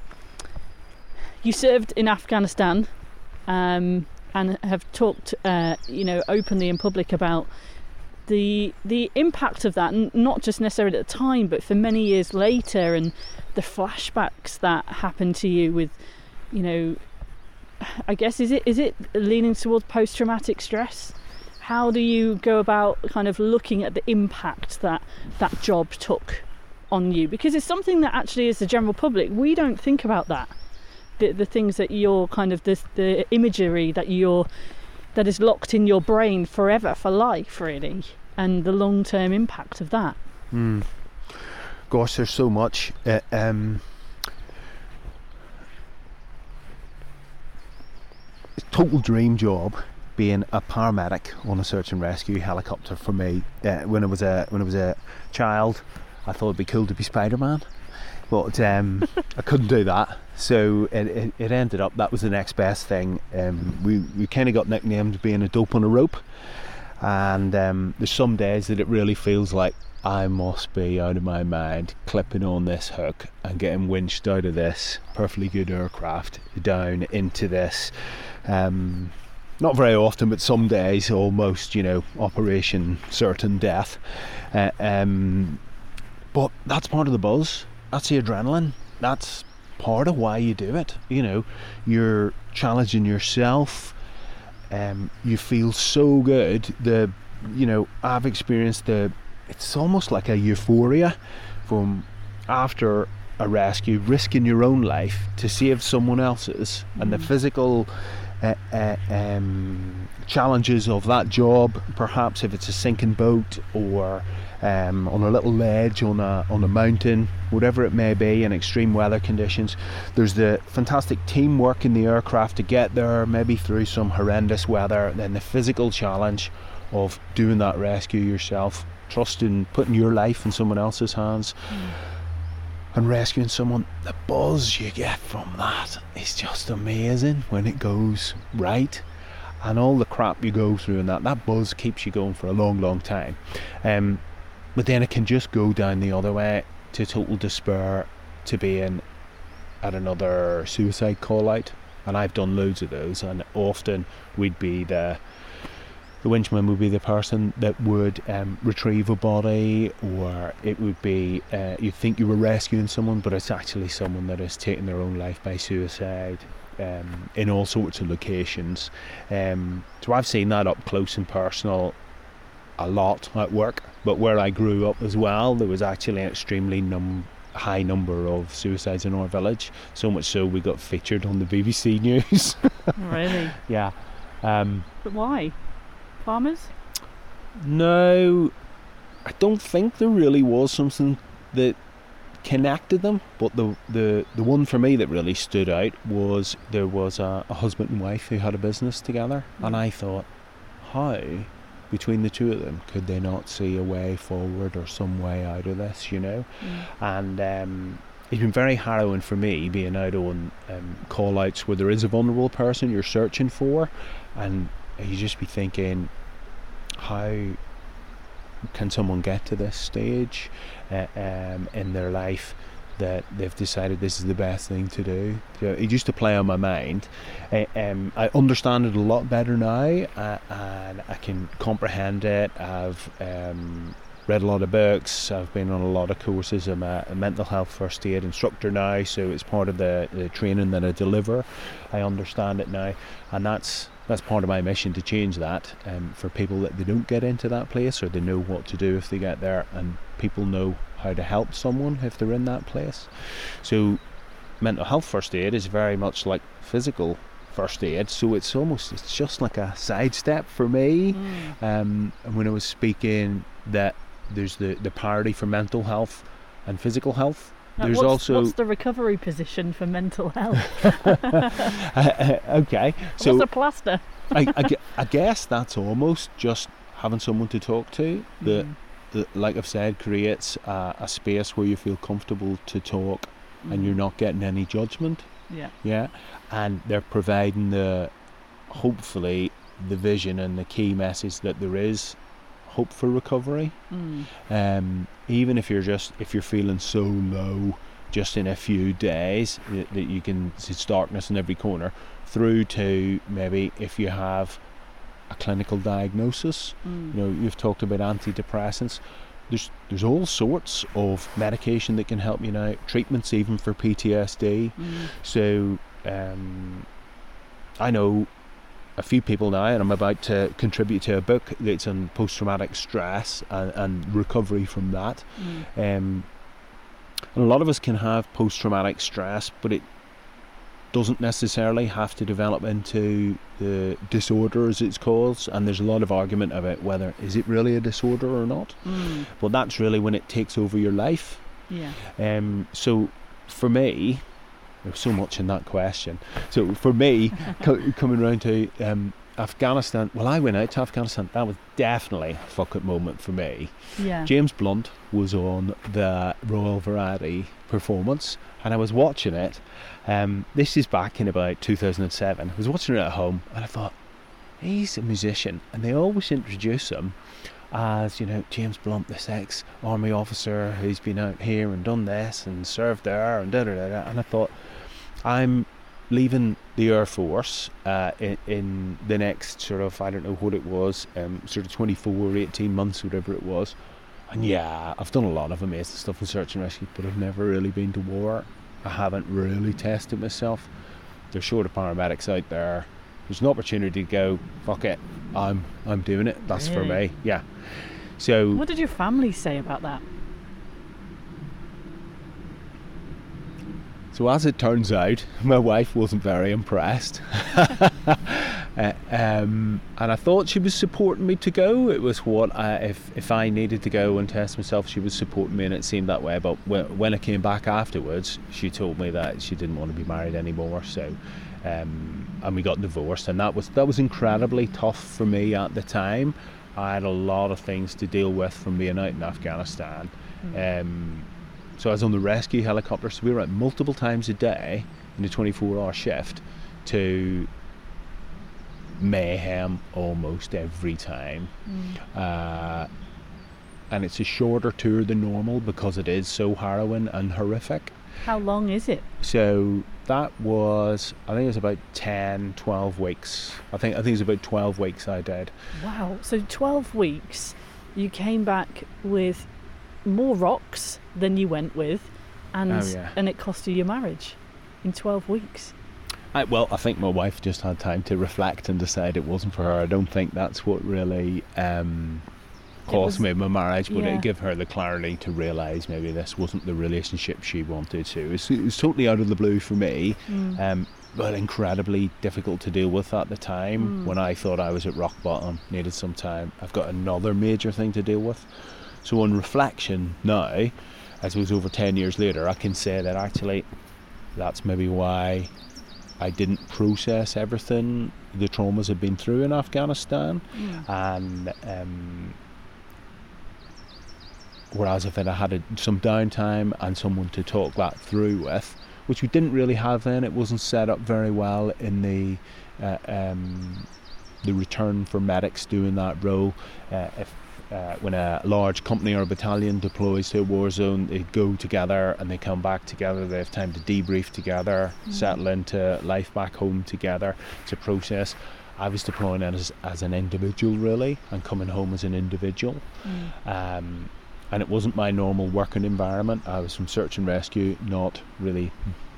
Speaker 1: you served in Afghanistan um, and have talked uh, you know openly in public about the the impact of that not just necessarily at the time but for many years later and the flashbacks that happen to you with you know I guess is it is it leaning towards post traumatic stress? How do you go about kind of looking at the impact that that job took on you? Because it's something that actually, as the general public, we don't think about that. The the things that you're kind of the the imagery that you're that is locked in your brain forever for life, really, and the long term impact of that.
Speaker 2: Mm. Gosh, there's so much. Uh, um, total dream job being a paramedic on a search and rescue helicopter for me. Uh, when I was a when I was a child, I thought it'd be cool to be Spider Man, but um, I couldn't do that. So it, it, it ended up that was the next best thing. Um, we we kind of got nicknamed being a dope on a rope, and um, there's some days that it really feels like I must be out of my mind clipping on this hook and getting winched out of this perfectly good aircraft down into this. Um, not very often, but some days almost, you know, operation certain death. Uh, um, but that's part of the buzz. That's the adrenaline. That's part of why you do it. You know, you're challenging yourself. Um, you feel so good. The, you know, I've experienced the. It's almost like a euphoria from after a rescue, risking your own life to save someone else's, and the
Speaker 1: Mm.
Speaker 2: physical uh, uh, um, challenges of that job. Perhaps if it's a sinking boat or um, on a little ledge on a on a mountain, whatever it may be, in extreme weather conditions. There's the fantastic teamwork in the aircraft to get there, maybe through some horrendous weather. Then the physical challenge of doing that rescue yourself, trusting, putting your life in someone else's hands and rescuing someone, the buzz you get from that is just amazing when it goes right. And all the crap you go through and that, that buzz keeps you going for a long, long time. Um, but then it can just go down the other way to total despair, to being at another suicide call out. And I've done loads of those, and often we'd be the the winchman would be the person that would um, retrieve a body, or it would be uh, you think you were rescuing someone, but it's actually someone that has taken their own life by suicide. Um, in all sorts of locations, um, so I've seen that up close and personal a lot at work. But where I grew up as well, there was actually an extremely num- high number of suicides in our village. So much so we got featured on the BBC News.
Speaker 1: really?
Speaker 2: Yeah. Um,
Speaker 1: but why? Farmers?
Speaker 2: No, I don't think there really was something that connected them. But the the the one for me that really stood out was there was a, a husband and wife who had a business together, mm. and I thought, how between the two of them could they not see a way forward or some way out of this? You know, mm. and. Um, it's been very harrowing for me being out on um, call outs where there is a vulnerable person you're searching for and you just be thinking how can someone get to this stage uh, um, in their life that they've decided this is the best thing to do. it used to play on my mind. Uh, um, I understand it a lot better now, uh, and I can comprehend it. I've um, read a lot of books. I've been on a lot of courses. I'm a, a mental health first aid instructor now, so it's part of the, the training that I deliver. I understand it now, and that's that's part of my mission to change that um, for people that they don't get into that place or they know what to do if they get there and people know how to help someone if they're in that place so mental health first aid is very much like physical first aid so it's almost it's just like a sidestep for me mm. um, and when i was speaking that there's the the parity for mental health and physical health
Speaker 1: there's what's, also what's the recovery position for mental health?
Speaker 2: uh, okay,
Speaker 1: so what's a plaster?
Speaker 2: I, I, I, guess that's almost just having someone to talk to. That, mm. Like I've said, creates a, a, space where you feel comfortable to talk, mm. and you're mm. not getting any judgment.
Speaker 1: Yeah.
Speaker 2: Yeah, and they're providing the, hopefully, the vision and the key message that there is hope for recovery. Mm. Um, even if you're just if you're feeling so low, just in a few days that, that you can it's darkness in every corner, through to maybe if you have a clinical diagnosis. Mm. You know, you've talked about antidepressants. There's there's all sorts of medication that can help you now. Treatments even for PTSD. Mm. So um, I know a few people now, and I'm about to contribute to a book that's on post traumatic stress and, and, recovery from that. Mm. Um, and a lot of us can have post traumatic stress, but it doesn't necessarily have to develop into the disorder as it's called and there's a lot of argument about whether is it really a disorder or not mm. but that's really when it takes over your life
Speaker 1: yeah
Speaker 2: um so for me there's so much in that question. So for me, co- coming around to um, Afghanistan, well, I went out to Afghanistan. That was definitely a fuck it moment for me.
Speaker 1: Yeah.
Speaker 2: James Blunt was on the Royal Variety performance, and I was watching it. Um, this is back in about 2007. I was watching it at home, and I thought, he's a musician, and they always introduce him as you know James Blunt, this ex army officer who's been out here and done this and served there and da da da. da. And I thought, I'm leaving the Air Force uh, in, in, the next sort of, I don't know what it was, um, sort of 24, or 18 months, whatever it was. And yeah, I've done a lot of amazing stuff in search and rescue, but I've never really been to war. I haven't really tested myself. There's short of paramedics out there. There's an opportunity to go, fuck it, I'm I'm doing it. That's for me. Yeah. So
Speaker 1: What did your family say about that?
Speaker 2: So as it turns out, my wife wasn't very impressed. uh, um, and I thought she was supporting me to go. It was what I, if if I needed to go and test myself, she was supporting me, and it seemed that way. But when, when I came back afterwards, she told me that she didn't want to be married anymore. So, um, and we got divorced, and that was that was incredibly tough for me at the time. I had a lot of things to deal with from being out in Afghanistan. Mm. Um, so I was on the rescue helicopter, so we were out multiple times a day in a 24 hour shift to mayhem almost every time. Mm. Uh, and it's a shorter tour than normal because it is so harrowing and horrific.
Speaker 1: How long is it?
Speaker 2: So that was, I think it was about 10, 12 weeks. I think I think it was about 12 weeks I did.
Speaker 1: Wow. So 12 weeks, you came back with more rocks than you went with, and
Speaker 2: Oh, yeah.
Speaker 1: and it cost you your marriage in 12 weeks.
Speaker 2: I, well, I think my wife just had time to reflect and decide it wasn't for her. I don't think that's what really um, cost
Speaker 1: was-
Speaker 2: me my marriage, but
Speaker 1: yeah.
Speaker 2: it gave her the clarity to realise maybe this wasn't the relationship she wanted to. It was, it was totally out of the blue for me,
Speaker 1: Mm.
Speaker 2: um, but incredibly difficult to deal with at the time
Speaker 1: Mm.
Speaker 2: when I thought I was at rock bottom, needed some time. I've got another major thing to deal with. So, on reflection now, as it was over 10 years later, I can say that actually that's maybe why I didn't process everything the traumas I'd been through in Afghanistan.
Speaker 1: Mm.
Speaker 2: And um, whereas if I'd had a, some downtime and someone to talk that through with, which we didn't really have then, it wasn't set up very well in the uh, um, the return for medics doing that role. Uh, if uh, when a large company or a battalion deploys to a war zone, they go together and they come back together. They have time to debrief together,
Speaker 1: Mm.
Speaker 2: settle into life back home together. It's a process. I was deploying as, as an individual, really, and coming home as an individual.
Speaker 1: Mm.
Speaker 2: Um, and it wasn't my normal working environment. I was from search and rescue, not really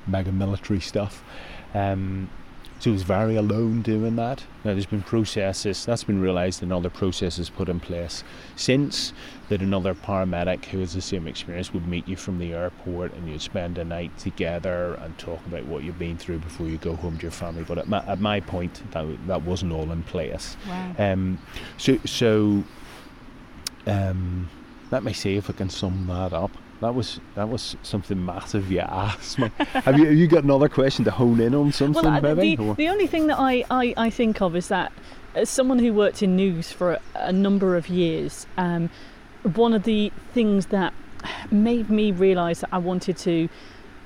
Speaker 2: mega military stuff. Um, so I was very alone doing that. Now there's been processes that's been realised and other processes put in place since that another paramedic who has the same experience would meet you from the airport and you'd spend a night together and talk about what you've been through before you go home to your family. But at my, at my point, that that wasn't all in place.
Speaker 1: Wow.
Speaker 2: Um, so, so um, let me see if I can sum that up. That was that was something massive you asked me. have you have you got another question to hone in on something,
Speaker 1: Well, uh,
Speaker 2: maybe?
Speaker 1: the, the only thing that I, I, I think of is that as someone who worked in news for a, a number of years, um, one of the things that made me realise that I wanted to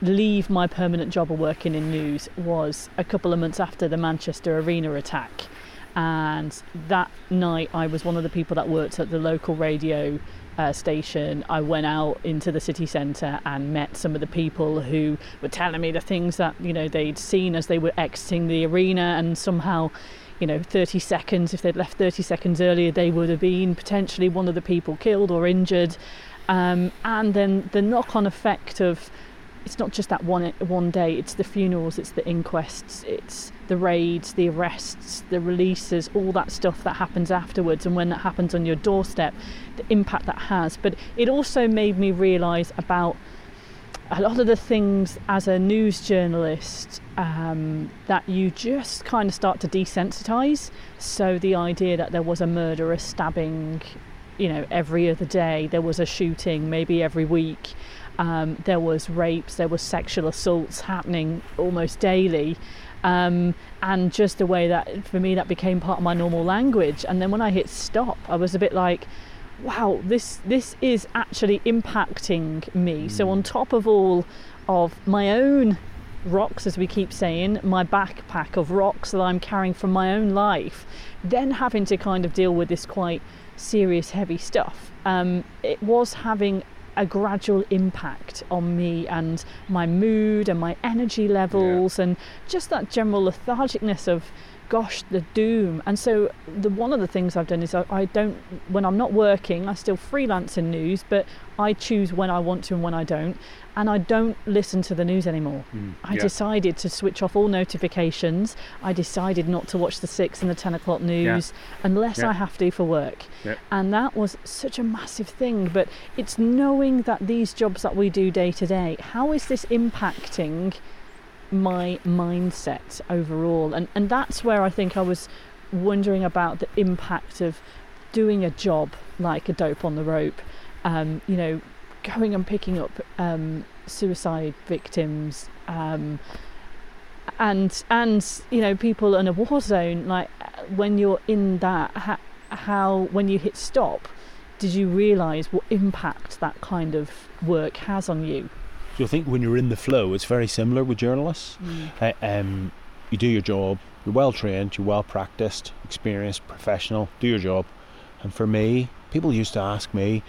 Speaker 1: leave my permanent job of working in news was a couple of months after the Manchester Arena attack. And that night, I was one of the people that worked at the local radio uh, station. I went out into the city centre and met some of the people who were telling me the things that you know they'd seen as they were exiting the arena, and somehow, you know, 30 seconds if they'd left 30 seconds earlier, they would have been potentially one of the people killed or injured. Um, and then the knock-on effect of it's not just that one one day it's the funerals it's the inquests it's the raids the arrests the releases all that stuff that happens afterwards and when that happens on your doorstep the impact that has. But it also made me realize about a lot of the things as a news journalist um, that you just kind of start to desensitize. So the idea that there was a murder a stabbing you know every other day there was a shooting maybe every week um, there was rapes, there was sexual assaults happening almost daily, um, and just the way that for me that became part of my normal language. And then when I hit stop, I was a bit like, "Wow, this this is actually impacting me." So on top of all of my own rocks, as we keep saying, my backpack of rocks that I'm carrying from my own life, then having to kind of deal with this quite serious, heavy stuff. Um, it was having a gradual impact on me and my mood and my energy levels and just that general lethargicness of gosh the doom and so the one of the things I've done is I, I don't when I'm not working I still freelance in news but I choose when I want to and when I don't and I don't listen to the news anymore
Speaker 2: Mm,
Speaker 1: I
Speaker 2: yeah.
Speaker 1: decided to switch off all notifications I decided not to watch the 6 and the 10 o'clock news unless
Speaker 2: Yeah.
Speaker 1: I have to for work
Speaker 2: Yeah.
Speaker 1: and that was such a massive thing but it's knowing that these jobs that we do day to day how is this impacting my mindset overall. And and that's where I think I was wondering about the impact of doing a job like a dope on the rope um, you know going and picking up um, suicide victims um, and and you know people in a war zone like when you're in that how, how when you hit stop did you realize what impact that kind of work has on you
Speaker 2: So I think when you're in the flow, it's very similar with journalists. Uh, um, you do your job, you're well trained, you're well practiced, experienced, professional, do your job. And for me, people used to ask me,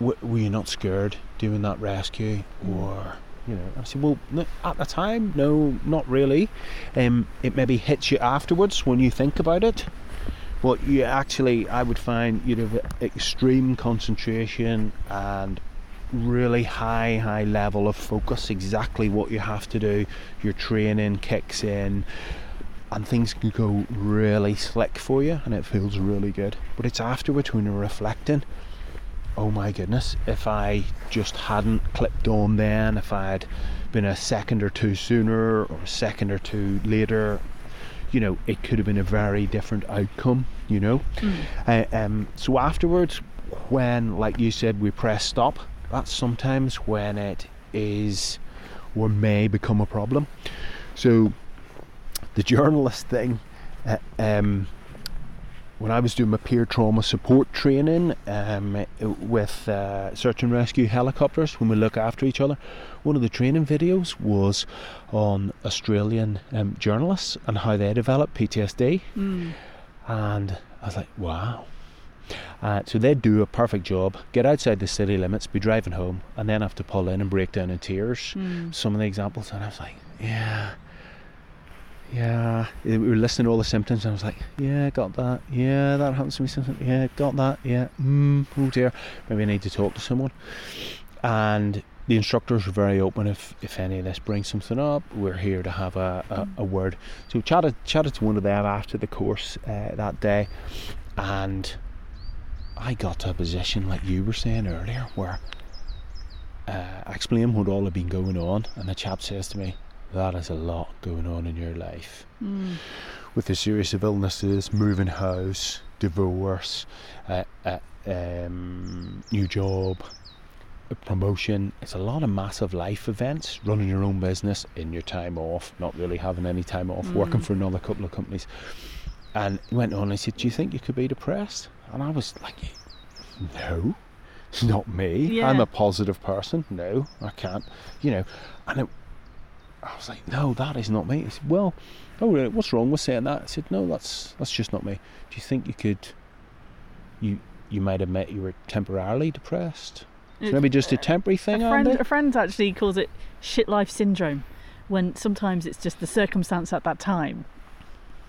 Speaker 2: w- were you not scared doing that rescue? Or you know I said well no, at the time no not really. Um, it maybe hits you afterwards when you think about it. But you actually I would find you'd have extreme concentration and really high high level of focus exactly what you have to do your training kicks in and things can go really slick for you and it feels really good but it's afterwards when you're reflecting oh my goodness, if I just hadn't clipped on then, if I had been a second or two sooner or a second or two later, you know, it could have been a very different outcome, you know.
Speaker 1: Mm.
Speaker 2: Uh, um, so afterwards, when, like you said, we press stop, that's sometimes when it is or may become a problem. So the journalist thing, uh, um, when I was doing my peer trauma support training um, with uh, search and rescue helicopters, when we look after each other, one of the training videos was on Australian um, journalists and how they develop PTSD.
Speaker 1: Mm.
Speaker 2: And I was like, wow. Uh, so they do a perfect job, get outside the city limits, be driving home, and then have to pull in and break down in tears.
Speaker 1: Mm.
Speaker 2: Some of the examples, and I was like, yeah, yeah. We were listening to all the symptoms, and I was like, yeah, got that. Yeah, that happens to me. Something. Yeah, got that. Yeah. Mm, oh dear. Maybe I need to talk to someone. And the instructors were very open. If if any of this brings something up, we're here to have a, a, a word. So chatted chatted to one of them after the course uh, that day, and I got to a position like you were saying earlier, where uh, I explained what all had been going on, and the chap says to me, "That is a lot going on in your life."
Speaker 1: Mm.
Speaker 2: with a series of illnesses, moving house, divorce, uh, uh, um, new job, a promotion. It's a lot of massive life events, running your own business in your time off, not really having any time off, working
Speaker 1: Mm.
Speaker 2: for another couple of companies. And he went on and he said, Do you think you could be depressed? And I was like, No, not me. I'm a positive person. No, I can't. You know, and it, I was like, No, that is not me. He said, Well, oh, really? what's wrong with saying that? I said, No, that's that's just not me. Do you think you could, you you might admit you were temporarily depressed? So maybe just a temporary
Speaker 1: a
Speaker 2: thing,
Speaker 1: friend, a friend actually calls it shit life syndrome, when sometimes it's just the circumstance at that time,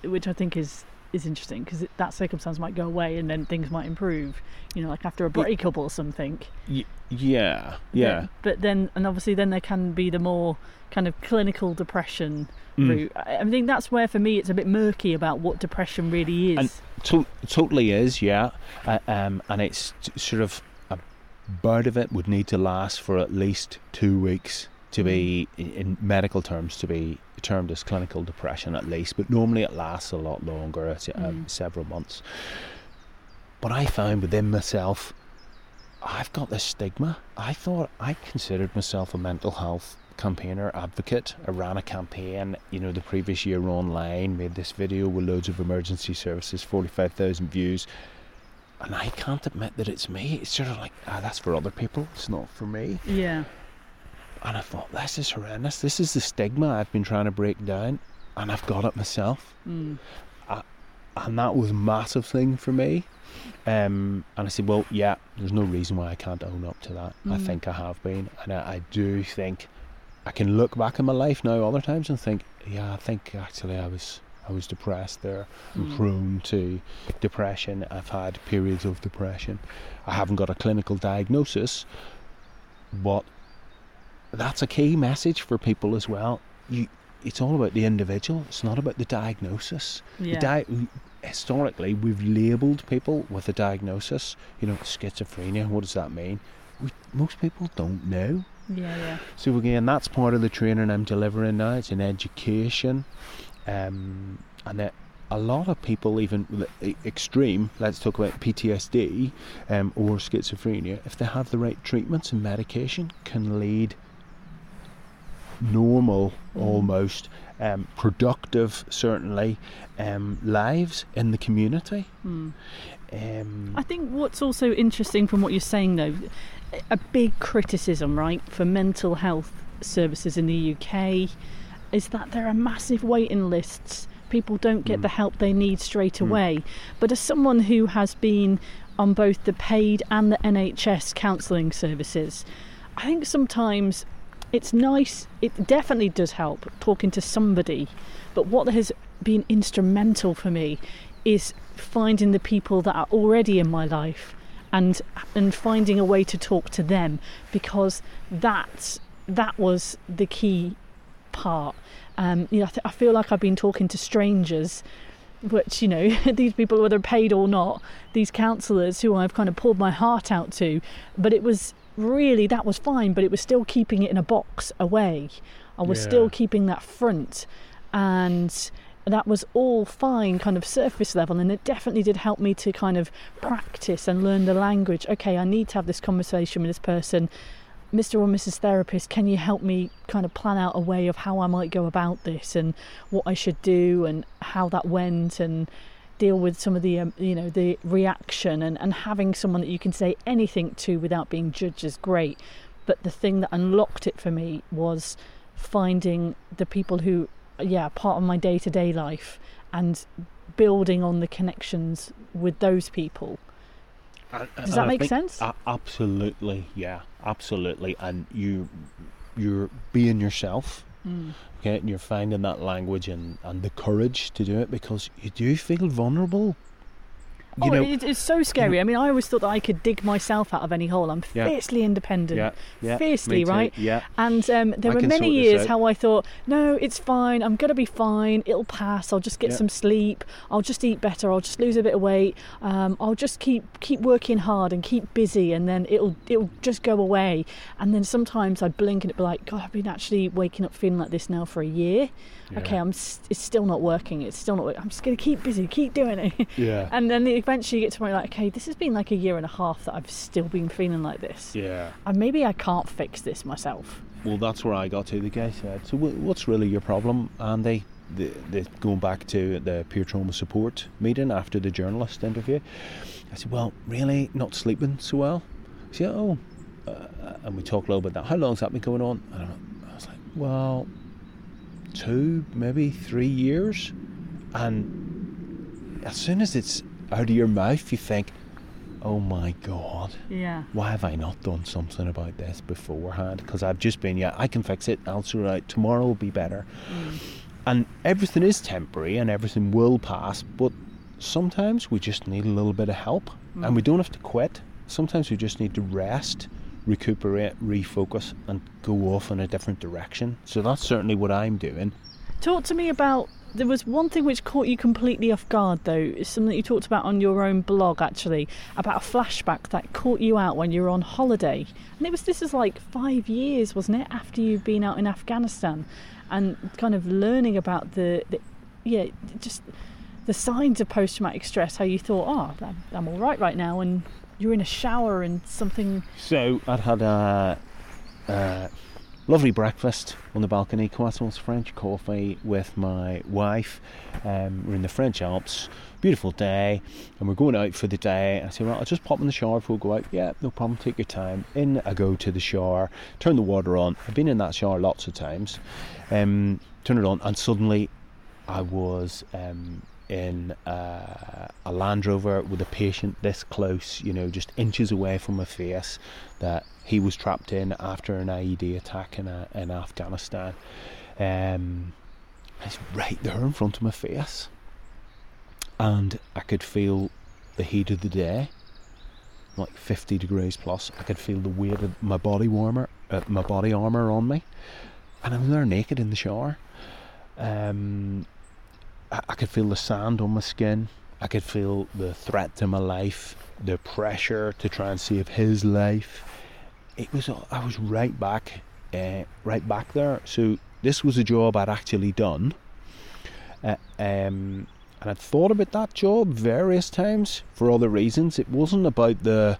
Speaker 1: which I think is is interesting because that circumstance might go away and then things might improve. You know, like after a breakup or something.
Speaker 2: Y- yeah, yeah.
Speaker 1: But, but then, and obviously, then there can be the more kind of clinical depression
Speaker 2: Mm.
Speaker 1: route. I, I think that's where, for me, it's a bit murky about what depression really is.
Speaker 2: And- To- totally is, yeah. Uh, um, and it's t- sort of a bout of it would need to last for at least two weeks to be, i- in medical terms, to be termed as clinical depression at least. But normally it lasts a lot longer, it's, um,
Speaker 1: Mm.
Speaker 2: several months. But I found within myself, I've got this stigma. I thought I considered myself a mental health campaigner, advocate. I ran a campaign, you know, the previous year online, made this video with loads of emergency services, 45,000 views. And I can't admit that it's me. It's sort of like, ah, that's for other people. It's not for me.
Speaker 1: yeah.
Speaker 2: And I thought, this is horrendous. This is the stigma I've been trying to break down. And I've got it myself
Speaker 1: Mm.
Speaker 2: and that was a massive thing for me. Um, and I said, well, yeah, there's no reason why I can't own up to that. I
Speaker 1: Mm.
Speaker 2: think I have been, and I, I do think I can look back in my life now other times and think, yeah, I think actually I was I was depressed there. I'm
Speaker 1: Mm.
Speaker 2: prone to depression. I've had periods of depression. I haven't got a clinical diagnosis, but that's a key message for people as well. You, it's all about the individual. It's not about the diagnosis. The di- historically, we've labelled people with a diagnosis. You know, schizophrenia. What does that mean? We, most people don't know.
Speaker 1: yeah, yeah.
Speaker 2: So again, that's part of the training I'm delivering now. It's an education, um, and that a lot of people, even extreme, let's talk about PTSD um, or schizophrenia, if they have the right treatments and medication, can lead normal,
Speaker 1: Mm.
Speaker 2: almost um, productive, certainly, um, lives in the community.
Speaker 1: Mm.
Speaker 2: Um,
Speaker 1: I think what's also interesting from what you're saying, though, a big criticism, right, for mental health services in the UK is that there are massive waiting lists. People don't get
Speaker 2: Mm.
Speaker 1: the help they need straight
Speaker 2: Mm.
Speaker 1: away. But as someone who has been on both the paid and the NHS counselling services. I think sometimes it's nice, it definitely does help talking to somebody, but what has been instrumental for me is finding the people that are already in my life and and finding a way to talk to them because that that was the key part. Um, you know, I, th- I feel like I've been talking to strangers which you know these people whether paid or not these counselors who I've kind of poured my heart out to but it was really that was fine but it was still keeping it in a box away I was
Speaker 2: Yeah.
Speaker 1: still keeping that front and that was all fine kind of surface level and it definitely did help me to kind of practice and learn the language okay I need to have this conversation with this person Mr. or Mrs. Therapist, can you help me kind of plan out a way of how I might go about this and what I should do and how that went and deal with some of the um, you know the reaction and, and having someone that you can say anything to without being judged is great. But the thing that unlocked it for me was finding the people who yeah part of my day to day life and building on the connections with those people. Does that make sense?
Speaker 2: Absolutely, yeah, absolutely. And you, you're being yourself.
Speaker 1: Mm.
Speaker 2: Okay, and you're finding that language and, and the courage to do it because you do feel vulnerable. You
Speaker 1: oh,
Speaker 2: know,
Speaker 1: it, it's so scary. I mean, I always thought that I could dig myself out of any hole. I'm
Speaker 2: Yeah.
Speaker 1: fiercely independent.
Speaker 2: yeah, yeah,
Speaker 1: fiercely, right?
Speaker 2: Yeah,
Speaker 1: And um, there
Speaker 2: I
Speaker 1: were many years how I thought, no, it's fine. I'm going to be fine. It'll pass. I'll just get some sleep. I'll just eat better. I'll just lose a bit of weight. Um, I'll just keep keep working hard and keep busy, and then it'll it'll just go away. And then sometimes I'd blink and it'd be like, God, I've been actually waking up feeling like this now for a year. Okay, I'm. It's still not working. It's still not. working. I'm just going to keep busy, keep doing it.
Speaker 2: yeah,
Speaker 1: And then eventually you get to where you're like, okay, this has been like a year and a half that I've still been feeling like this.
Speaker 2: yeah.
Speaker 1: And maybe I can't fix this myself.
Speaker 2: Well, that's where I got to. The guy said, "So, what's really your problem, Andy?" The, the, going back to the peer trauma support meeting after the journalist interview, I said, "Well, really, not sleeping so well." He said, "Oh," uh, and we talked a little bit. That how long's that been going on? I. I was like, "Well, two, maybe three years," and as soon as it's out of your mouth, you think, "Oh my god."
Speaker 1: Yeah.
Speaker 2: why have I not done something about this beforehand? Because I've just been, yeah, I can fix it. I'll sort it out. Tomorrow will be better. Mm. And everything is temporary and everything will pass. But sometimes we just need a little bit of help, and we mm. don't have to quit. Sometimes we just need to rest, recuperate, refocus, and go off in a different direction. So that's certainly what I'm doing.
Speaker 1: Talk to me about. There was one thing which caught you completely off guard, though. It's something you talked about on your own blog, actually, about a flashback that caught you out when you were on holiday. And it was this is like five years, wasn't it, after you've been out in Afghanistan, and kind of learning about the, the yeah, just the signs of post-traumatic stress. How you thought, oh, I'm, I'm all right right now, and you're in a shower and something.
Speaker 2: So I'd had a, a lovely breakfast on the balcony, croissants, French coffee with my wife. Um, we're in the French Alps, beautiful day, and we're going out for the day. I say, "Well, I'll just pop in the shower before we go out." Yeah, no problem. Take your time. In I go to the shower, turn the water on. I've been in that shower lots of times. Um, turn it on, and suddenly I was um, in uh, a Land Rover with a patient this close, you know, just inches away from my face, that he was trapped in after an IED attack in, uh in Afghanistan. Um, it's right there in front of my face, and I could feel the heat of the day, like 50 degrees plus. I could feel the weight of my body warmer, uh, my body armor on me, and I'm there naked in the shower. Um, I, I could feel the sand on my skin. I could feel the threat to my life, the pressure to try and save his life. It was I was right back, uh, right back there. So this was a job I'd actually done, uh, um, and I'd thought about that job various times for other reasons. It wasn't about the.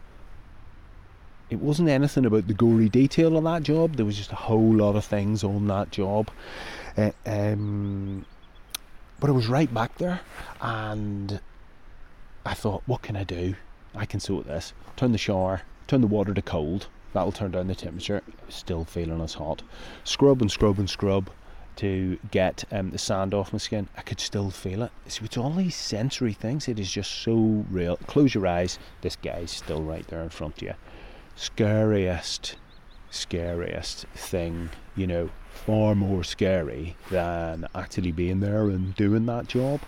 Speaker 2: It wasn't anything about the gory detail of that job. There was just a whole lot of things on that job. Uh, um, but I was right back there, and I thought, what can I do? I can sort this. Turn the shower, turn the water to cold. That'll turn down the temperature. Still feeling as hot. Scrub and scrub and scrub. to get um, the sand off my skin, I could still feel it. It's with all these sensory things, it is just so real. Close your eyes, this guy's still right there in front of you. Scariest, scariest thing, you know, far more scary than actually being there and doing that job.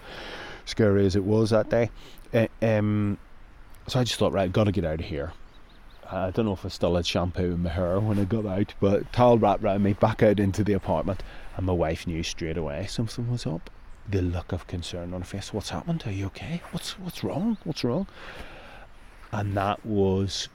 Speaker 2: Scary as it was that day. Uh, um, so I just thought, right, got to get out of here. I don't know if I still had shampoo in my hair when I got out, but towel wrapped around me, back out into the apartment, and my wife knew straight away something was up. The look of concern on her face. What's happened? Are you okay? What's what's wrong? What's wrong? And that was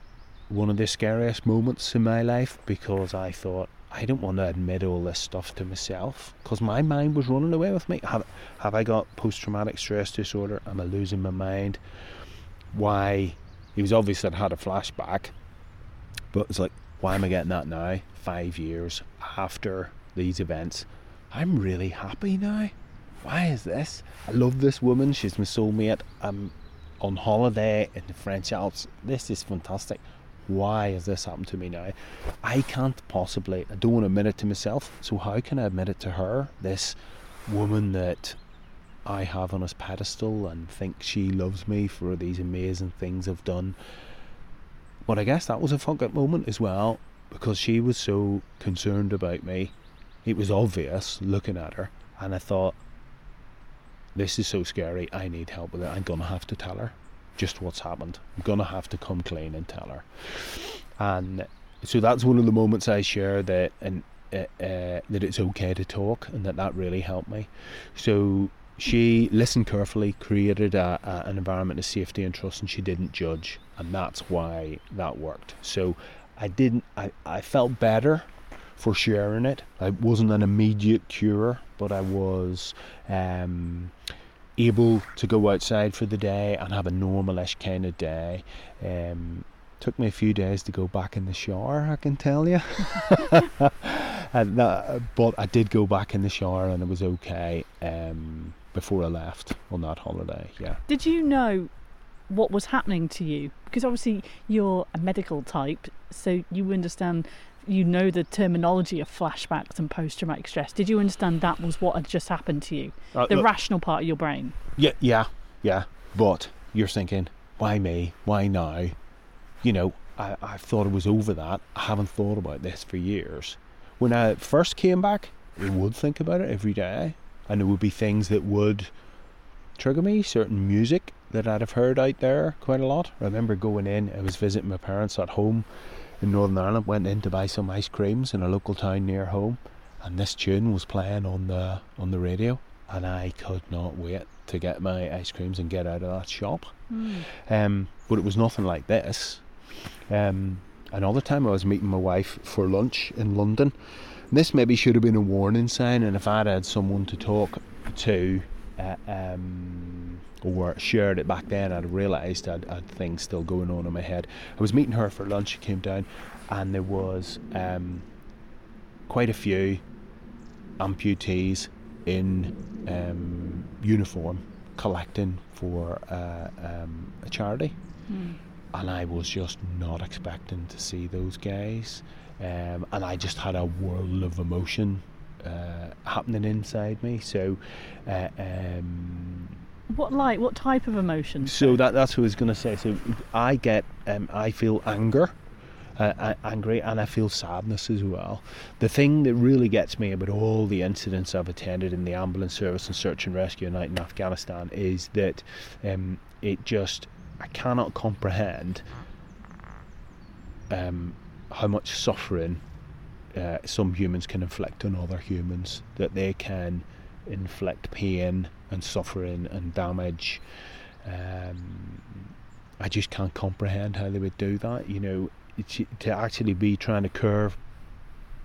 Speaker 2: one of the scariest moments in my life because I thought I don't want to admit all this stuff to myself because my mind was running away with me. Have have I got post traumatic stress disorder? Am I losing my mind? Why? He was obvious that I had a flashback but it's like, why am I getting that now? Five years after these events. I'm really happy now. Why is this? I love this woman. She's my soulmate. I'm on holiday in the French Alps. This is fantastic. Why has this happened to me now? I can't possibly, I don't want to admit it to myself. So, how can I admit it to her? This woman that I have on a pedestal and think she loves me for these amazing things I've done. But I guess that was a fuck up moment as well because she was so concerned about me. It was obvious looking at her, and I thought, this is so scary. I need help with it. I'm gonna have to tell her just what's happened. I'm gonna have to come clean and tell her. And so that's one of the moments I share that and uh, uh, that it's okay to talk, and that that really helped me. So she listened carefully, created a, a, an environment of safety and trust, and she didn't judge, and that's why that worked. So I didn't. I, I felt better for sharing it. I wasn't an immediate cure, but I was um, able to go outside for the day and have a normalish kind of day. Um, took me a few days to go back in the shower, I can tell you. and that, but I did go back in the shower and it was okay um, before I left on that holiday. Yeah.
Speaker 1: Did you know what was happening to you? Because obviously you're a medical type, so you understand. You know the terminology of flashbacks and post-traumatic stress. Did you understand that was what had just happened to you?
Speaker 2: Uh,
Speaker 1: the
Speaker 2: look-
Speaker 1: rational part of your brain.
Speaker 2: Yeah, yeah, yeah. But you're thinking, why me? Why now? You know, I, I thought it was over that. I haven't thought about this for years. When I first came back, I would think about it every day. And there would be things that would trigger me, certain music that I'd have heard out there quite a lot. I remember going in, I was visiting my parents at home in Northern Ireland, went in to buy some ice creams in a local town near home, and this tune was playing on the on the radio, and I could not wait to get my ice creams and get out of that shop. Um, but it was nothing like this. Um, another time I was meeting my wife for lunch in London. This maybe should have been a warning sign, and if I'd had someone to talk to uh, um, or shared it back then, I'd have realised I'd had things still going on in my head. I was meeting her for lunch, she came down, and there was um, quite a few amputees in um, uniform collecting for uh, um, a charity and I was just not expecting to see those guys. Um, and I just had a whirl of emotion uh, happening inside me. So, uh, um,
Speaker 1: What like? What type of emotion?
Speaker 2: so that that's what I was going to say. So I get, um, I feel anger. Uh, angry and I feel sadness as well. The thing that really gets me about all the incidents I've attended in the ambulance service and search and rescue night in Afghanistan is that um, it just I cannot comprehend um, how much suffering uh, some humans can inflict on other humans. That they can inflict pain and suffering and damage. Um, I just can't comprehend how they would do that. You know, to actually be trying to care,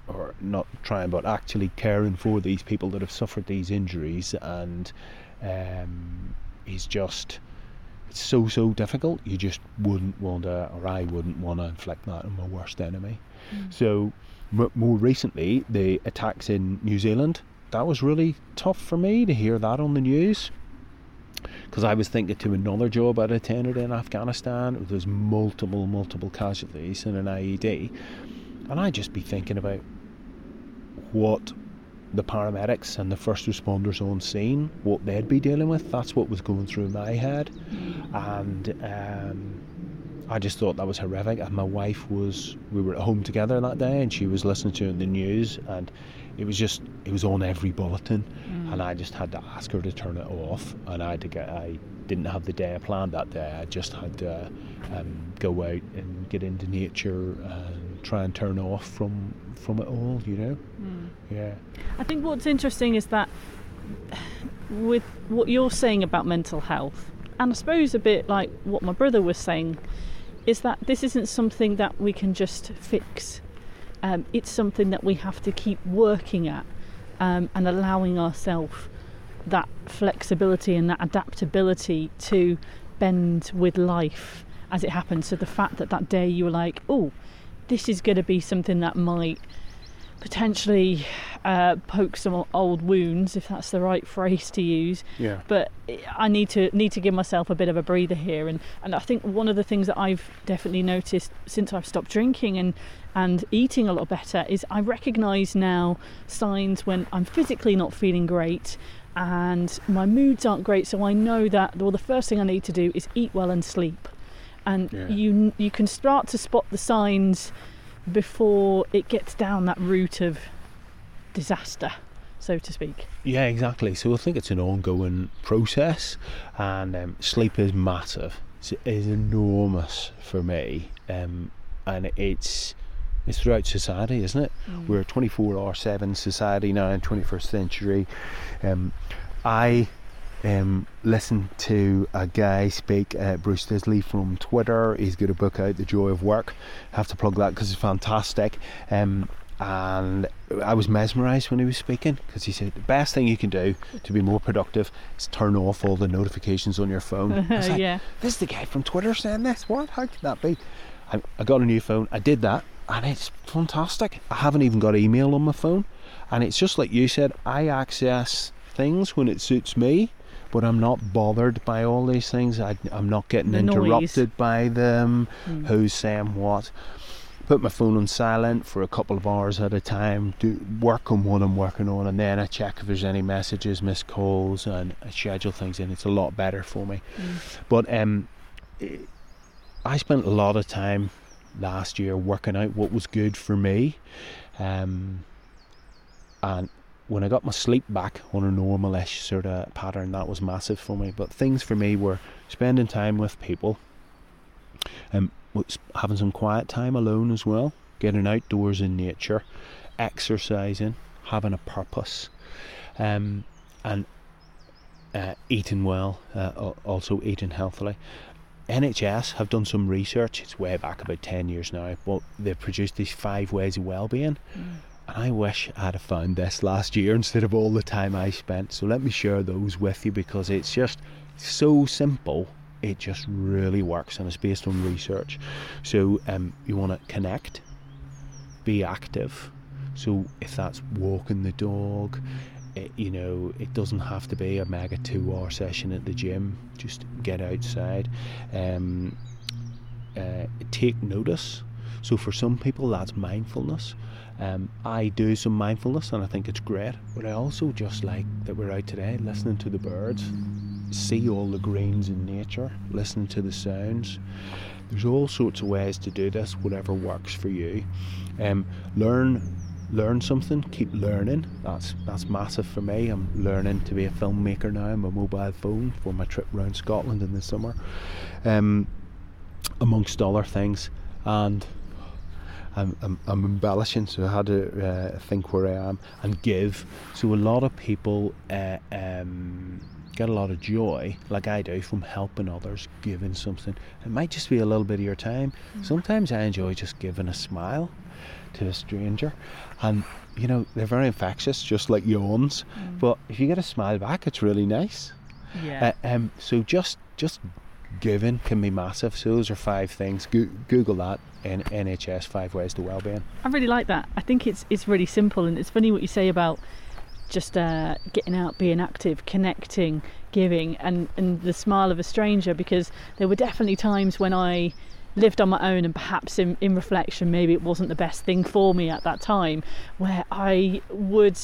Speaker 2: or not trying, but actually caring for these people that have suffered these injuries, and um, is just it's so so difficult. You just wouldn't want to, or I wouldn't want to inflict that on my worst enemy. Hmm. So, m- more recently, the attacks in New Zealand. That was really tough for me to hear that on the news because I was thinking to another job I'd attended in Afghanistan. There's multiple, multiple casualties in an IED, and I'd just be thinking about what the paramedics and the first responders on scene, what they'd be dealing with. That's what was going through my head, and um, I just thought that was horrific. And my wife was, we were at home together that day, and she was listening to the news, and it was just, it was on every bulletin,
Speaker 1: Mm.
Speaker 2: and I just had to ask her to turn it off, and I had to get, I didn't have the day planned that day. I just had to um, go out and get into nature and try and turn off from from it all. You know,
Speaker 1: Mm.
Speaker 2: yeah.
Speaker 1: I think what's interesting is that with what you're saying about mental health, and I suppose a bit like what my brother was saying, is that this isn't something that we can just fix. Um, it's something that we have to keep working at um, and allowing ourselves that flexibility and that adaptability to bend with life as it happens. So the fact that that day you were like, oh, this is going to be something that might potentially uh, poke some old wounds, if that's the right phrase to use.
Speaker 2: Yeah.
Speaker 1: But I need to need to give myself a bit of a breather here, and and I think one of the things that I've definitely noticed since I've stopped drinking and and eating a lot better is I recognise now signs when I'm physically not feeling great. And my moods aren't great, so I know that well, the first thing I need to do is eat well and sleep. And
Speaker 2: Yeah.
Speaker 1: you you can start to spot the signs before it gets down that route of disaster, so to speak.
Speaker 2: Yeah, exactly. So I think it's an ongoing process, and um, sleep is massive. It's, it's enormous for me, um, and it's it's throughout society, isn't it? We're a 24-hour-7 society now in 21st century. Um, I um, listened to a guy speak, uh, Bruce Daisley from Twitter. He's got a book out, The Joy of Work. I have to plug that because it's fantastic. Um, and I was mesmerised when he was speaking because he said the best thing you can do to be more productive is turn off all the notifications on your phone. Like,
Speaker 1: yeah.
Speaker 2: this is the guy from Twitter saying this. What? How could that be? I, I got a new phone. I did that, and it's fantastic. I haven't even got email on my phone, and it's just like you said. I access things when it suits me, but I'm not bothered by all these things. I, I'm not getting
Speaker 1: The noise.
Speaker 2: interrupted by them.
Speaker 1: Mm.
Speaker 2: Who's saying what? Put my phone on silent for a couple of hours at a time. Do work on what I'm working on, and then I check if there's any messages, missed calls, and I schedule things in. It's a lot better for me.
Speaker 1: Mm.
Speaker 2: But um, I spent a lot of time last year working out what was good for me, um, and when I got my sleep back on a normalish sort of pattern, that was massive for me. But things for me were spending time with people, um, having some quiet time alone as well, getting outdoors in nature, exercising, having a purpose, um, and uh, eating well, uh, also eating healthily. NHS have done some research, it's way back about 10 years now, but they've produced these five ways of well-being. And I wish I'd have found this last year instead of all the time I spent. So let me share those with you because it's just so simple. It just really works and it's based on research. So um, you want to connect, be active. So if that's walking the dog, it, you know, it doesn't have to be a mega two-hour session at the gym. Just get outside. Um, uh, take notice. So for some people, that's mindfulness. Um, I do some mindfulness, and I think it's great. But I also just like that we're out today, listening to the birds, see all the greens in nature, listening to the sounds. There's all sorts of ways to do this, whatever works for you. Um, learn learn something, keep learning. That's that's massive for me. I'm learning to be a filmmaker now on my mobile phone for my trip around Scotland in the summer, um, amongst other things. And I'm, I'm, I'm embellishing, so I had to uh, think where I am and give. So a lot of people uh, um, get a lot of joy, like I do, from helping others, giving something. It might just be a little bit of your time. Sometimes I enjoy just giving a smile to a stranger, and you know they're very infectious, just like yawns. But if you get a smile back, it's really nice.
Speaker 1: Yeah.
Speaker 2: Uh, um, so just just giving can be massive. So those are five things. Go- Google that. N- NHS five ways to well-being.
Speaker 1: I really like that. I think it's it's really simple, and it's funny what you say about just uh, getting out, being active, connecting, giving, and and the smile of a stranger. Because there were definitely times when I lived on my own, and perhaps in in reflection, maybe it wasn't the best thing for me at that time, where I would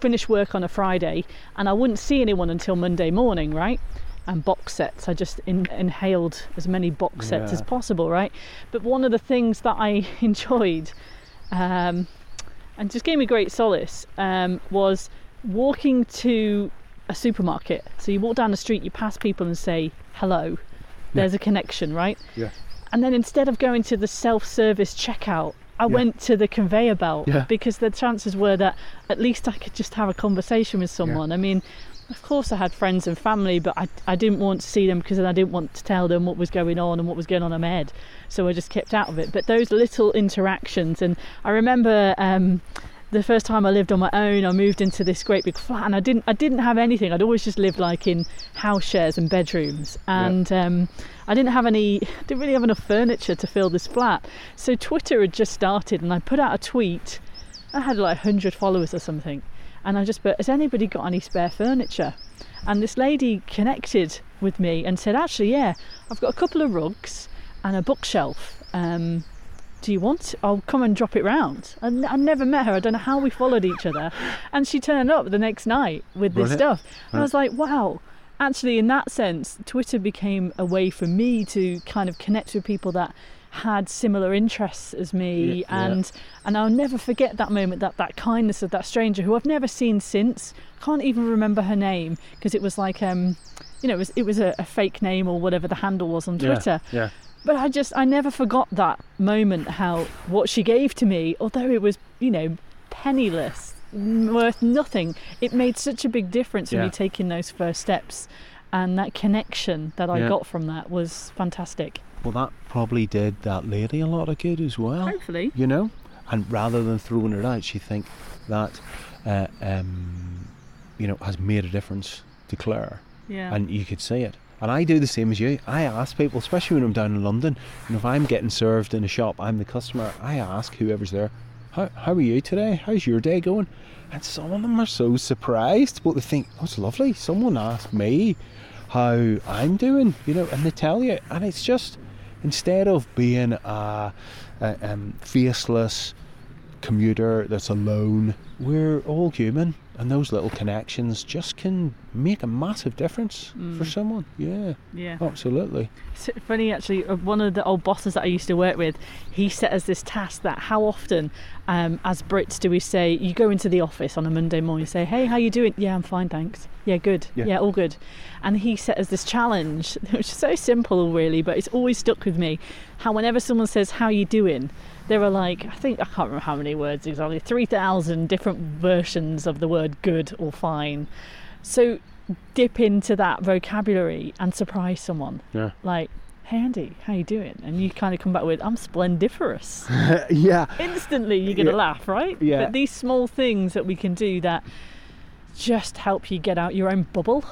Speaker 1: finish work on a Friday, and I wouldn't see anyone until Monday morning, right? And box sets. I just in, inhaled as many box sets as possible, right? But one of the things that I enjoyed, um, and just gave me great solace, um, was walking to a supermarket. So you walk down the street, you pass people and say hello. There's a connection, right?
Speaker 2: Yeah.
Speaker 1: And then instead of going to the self-service checkout, I went to the conveyor belt
Speaker 2: Yeah.
Speaker 1: because the chances were that at least I could just have a conversation with someone. I mean, of course I had friends and family, but I, I didn't want to see them because then I didn't want to tell them what was going on and what was going on in my head. So I just kept out of it. But those little interactions, and I remember um, the first time I lived on my own, I moved into this great big flat, and I didn't I didn't have anything. I'd always just lived like in house shares and bedrooms, and um, I didn't have any didn't really have enough furniture to fill this flat. So Twitter had just started, and I put out a tweet. I had like 100 followers or something, and I just put, "Has anybody got any spare furniture?" And this lady connected with me and said, "Actually, yeah, I've got a couple of rugs and a bookshelf." Um, do you want? I'll come and drop it round. And I never met her. I don't know how we followed each other. And she turned up the next night with this
Speaker 2: Brilliant.
Speaker 1: stuff. And I was like, wow. Actually, in that sense, Twitter became a way for me to kind of connect with people that had similar interests as me
Speaker 2: Yeah, yeah.
Speaker 1: and and I'll never forget that moment that that kindness of that stranger who I've never seen since can't even remember her name because it was like um you know it was it was a, a fake name or whatever the handle was on Twitter
Speaker 2: Yeah.
Speaker 1: but I just I never forgot that moment how what she gave to me although it was you know penniless worth nothing it made such a big difference in
Speaker 2: Yeah.
Speaker 1: me taking those first steps and that connection that I
Speaker 2: Yeah.
Speaker 1: got from that was fantastic.
Speaker 2: Well, that probably did that lady a lot of good as well.
Speaker 1: hopefully.
Speaker 2: you know? And rather than throwing it out she think that uh, um, you know has made a difference to Clare
Speaker 1: yeah.
Speaker 2: And you could see it. And I do the same as you. I ask people especially when I'm down in London and if I'm getting served in a shop I'm the customer I ask whoever's there how, how are you today? How's your day going? And some of them are so surprised but they think oh it's lovely. Someone asked me how I'm doing you know and they tell you and it's just instead of being a, a um, faceless commuter that's alone, we're all human, and those little connections just can make a massive difference for someone. Yeah,
Speaker 1: yeah.
Speaker 2: Absolutely.
Speaker 1: It's funny actually uh, one of the old bosses that I used to work with he set us this task that how often um, as Brits do we say you go into the office on a Monday morning you say hey how you doing? Yeah I'm fine thanks. Yeah good.
Speaker 2: Yeah.
Speaker 1: yeah, all good. And he set us this challenge which is so simple really but it's always stuck with me how whenever someone says how you doing? there are like I think I can't remember how many words exactly 3,000 different versions of the word good or fine so dip into that vocabulary and surprise someone
Speaker 2: Yeah.
Speaker 1: like, "Hey Andy, how you doing?" And you kind of come back with, "I'm splendiferous."
Speaker 2: yeah,
Speaker 1: Instantly, you're gonna
Speaker 2: Yeah.
Speaker 1: laugh, right?
Speaker 2: Yeah.
Speaker 1: But these small things that we can do that just help you get out your own bubble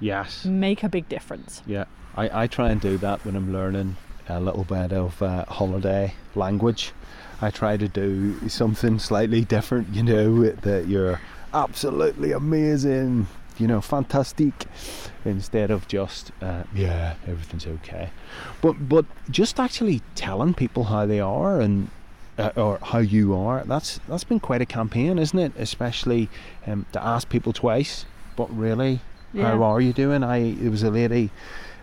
Speaker 2: yes,
Speaker 1: make a big difference.
Speaker 2: yeah. I, I try and do that when I'm learning a little bit of uh, holiday language. I try to do something slightly different, you know, that you're absolutely amazing, you know, fantastic, instead of just, uh, yeah, everything's okay. But but just actually telling people how they are and uh, or how you are, that's that's been quite a campaign, isn't it? Especially um, to ask people twice, but really, how are you doing? I there was a lady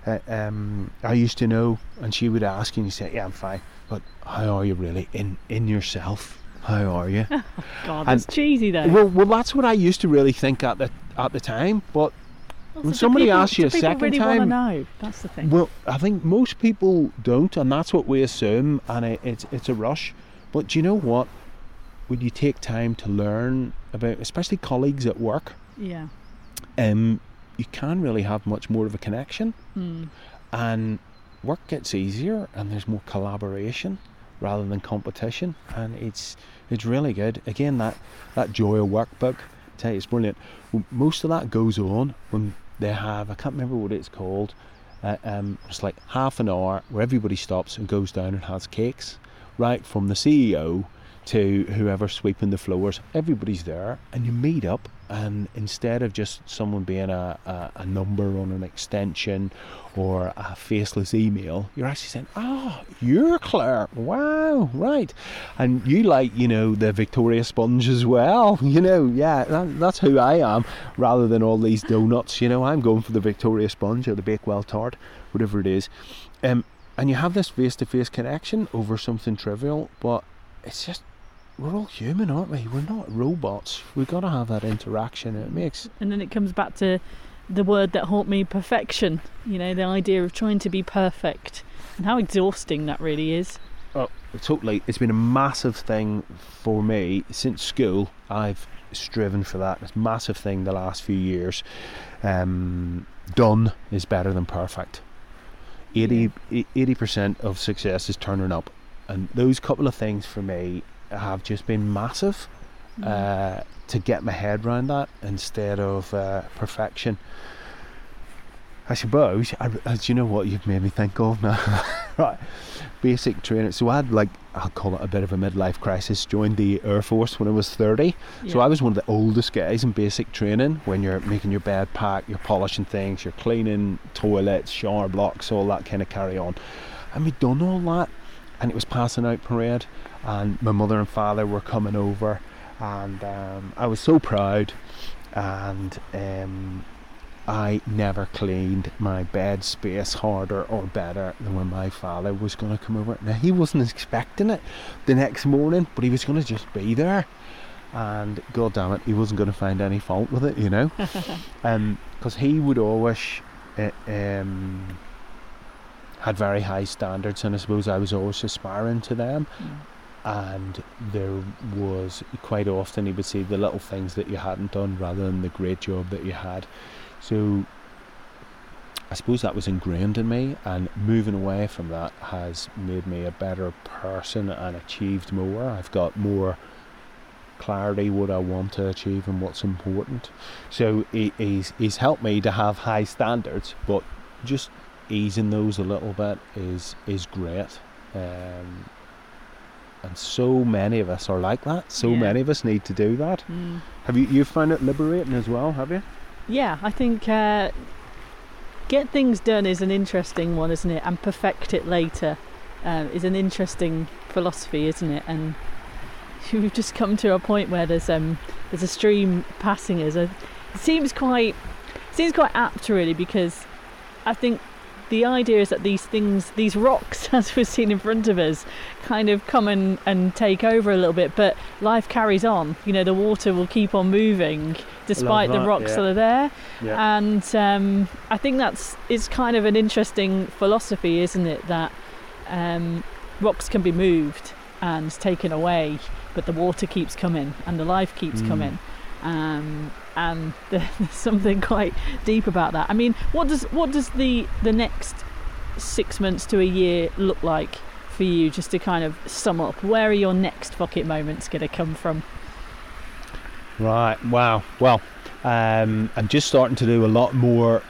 Speaker 2: uh, um, I used to know, and she would ask, and you say, "Yeah, I'm fine." But how are you really in in yourself? How are you?
Speaker 1: God,
Speaker 2: And-
Speaker 1: that's cheesy though.
Speaker 2: well, well, that's what I used to really think at the at the time. But
Speaker 1: Also,
Speaker 2: when somebody
Speaker 1: people-
Speaker 2: asks you a second
Speaker 1: really
Speaker 2: time-
Speaker 1: know. That's the thing.
Speaker 2: well, I think most people don't, and that's what we assume, and it, it's it's a rush. But do you know what? When you take time to learn about, especially colleagues at work,
Speaker 1: yeah.
Speaker 2: um, you can really have much more of a connection.
Speaker 1: Hmm.
Speaker 2: and work gets easier and there's more collaboration rather than competition and it's it's really good again that that joy of workbook I it's brilliant most of that goes on when they have I can't remember what it's called uh, um, it's like half an hour where everybody stops and goes down and has cakes right from the CEO to whoever's sweeping the floors. Everybody's there, and you meet up. And instead of just someone being a, a, a number on an extension or a faceless email, you're actually saying, "Oh, you're Clare. Wow, right." And you like, you know, the Victoria sponge as well. You know, yeah, that, that's who I am. Rather than all these donuts, you know, I'm going for the Victoria sponge or the Bakewell tart, whatever it is. Um, and you have this face-to-face connection over something trivial, but it's just we're all human, aren't we? We're not robots. We've got to have that interaction. It makes
Speaker 1: And then it comes back to the word that haunt me perfection. You know, the idea of trying to be perfect and how exhausting that really is.
Speaker 2: Oh, totally. It's been a massive thing for me since school. I've striven for that. It's a massive thing the last few years. Um, done is better than perfect. 80 percent of success is turning up, and those couple of things for me have just been massive uh, to get my head around that instead of uh, perfection. I suppose, I, as you know what you've made me think of now, right? Basic training. So I had like I'll call it a bit of a midlife crisis. Joined the Air Force when I was thirty. So I was one of the oldest guys in basic training. When you're making your bed pack, you're polishing things, you're cleaning toilets, shower blocks, all that kind of carry on. And we'd done all that, and it was passing out parade, and my mother and father were coming over, and um, I was so proud, and um, I never cleaned my bed space harder or better than when my father was going to come over. Now he wasn't expecting it the next morning, but he was going to just be there, and god damn it, he wasn't going to find any fault with it, you know, because he would always. Uh, um, had very high standards, and I suppose I was always aspiring to them. And there was quite often he would say the little things that you hadn't done rather than the great job that you had. So I suppose that was ingrained in me, and moving away from that has made me a better person and achieved more. I've got more clarity what I want to achieve and what's important. So he, he's he's helped me to have high standards, but just easing those a little bit is is great. Um, and so many of us are like that. So
Speaker 1: Yeah.
Speaker 2: many of us need to do that.
Speaker 1: Mm.
Speaker 2: Have you you found it liberating as well? Have you?
Speaker 1: Yeah, I think uh, get things done is an interesting one, isn't it? And perfect it later uh, is an interesting philosophy, isn't it? And we've just come to a point where there's um there's a stream passing us. Uh, It seems quite seems quite apt really because I think the idea is that these things, these rocks, as we've seen in front of us, kind of come and, and take over a little bit, but life carries on. You know, the water will keep on moving despite the rocks
Speaker 2: yeah.
Speaker 1: that are there.
Speaker 2: Yeah.
Speaker 1: And um, I think that's it's kind of an interesting philosophy, isn't it? That um, rocks can be moved and taken away, but the water keeps coming and the life keeps
Speaker 2: Mm.
Speaker 1: coming. Um, and there's something quite deep about that. I mean, what does what does the the next six months to a year look like for you? Just to kind of sum up, where are your next bucket moments going to come from?
Speaker 2: Right. Wow. Well, um, I'm just starting to do a lot more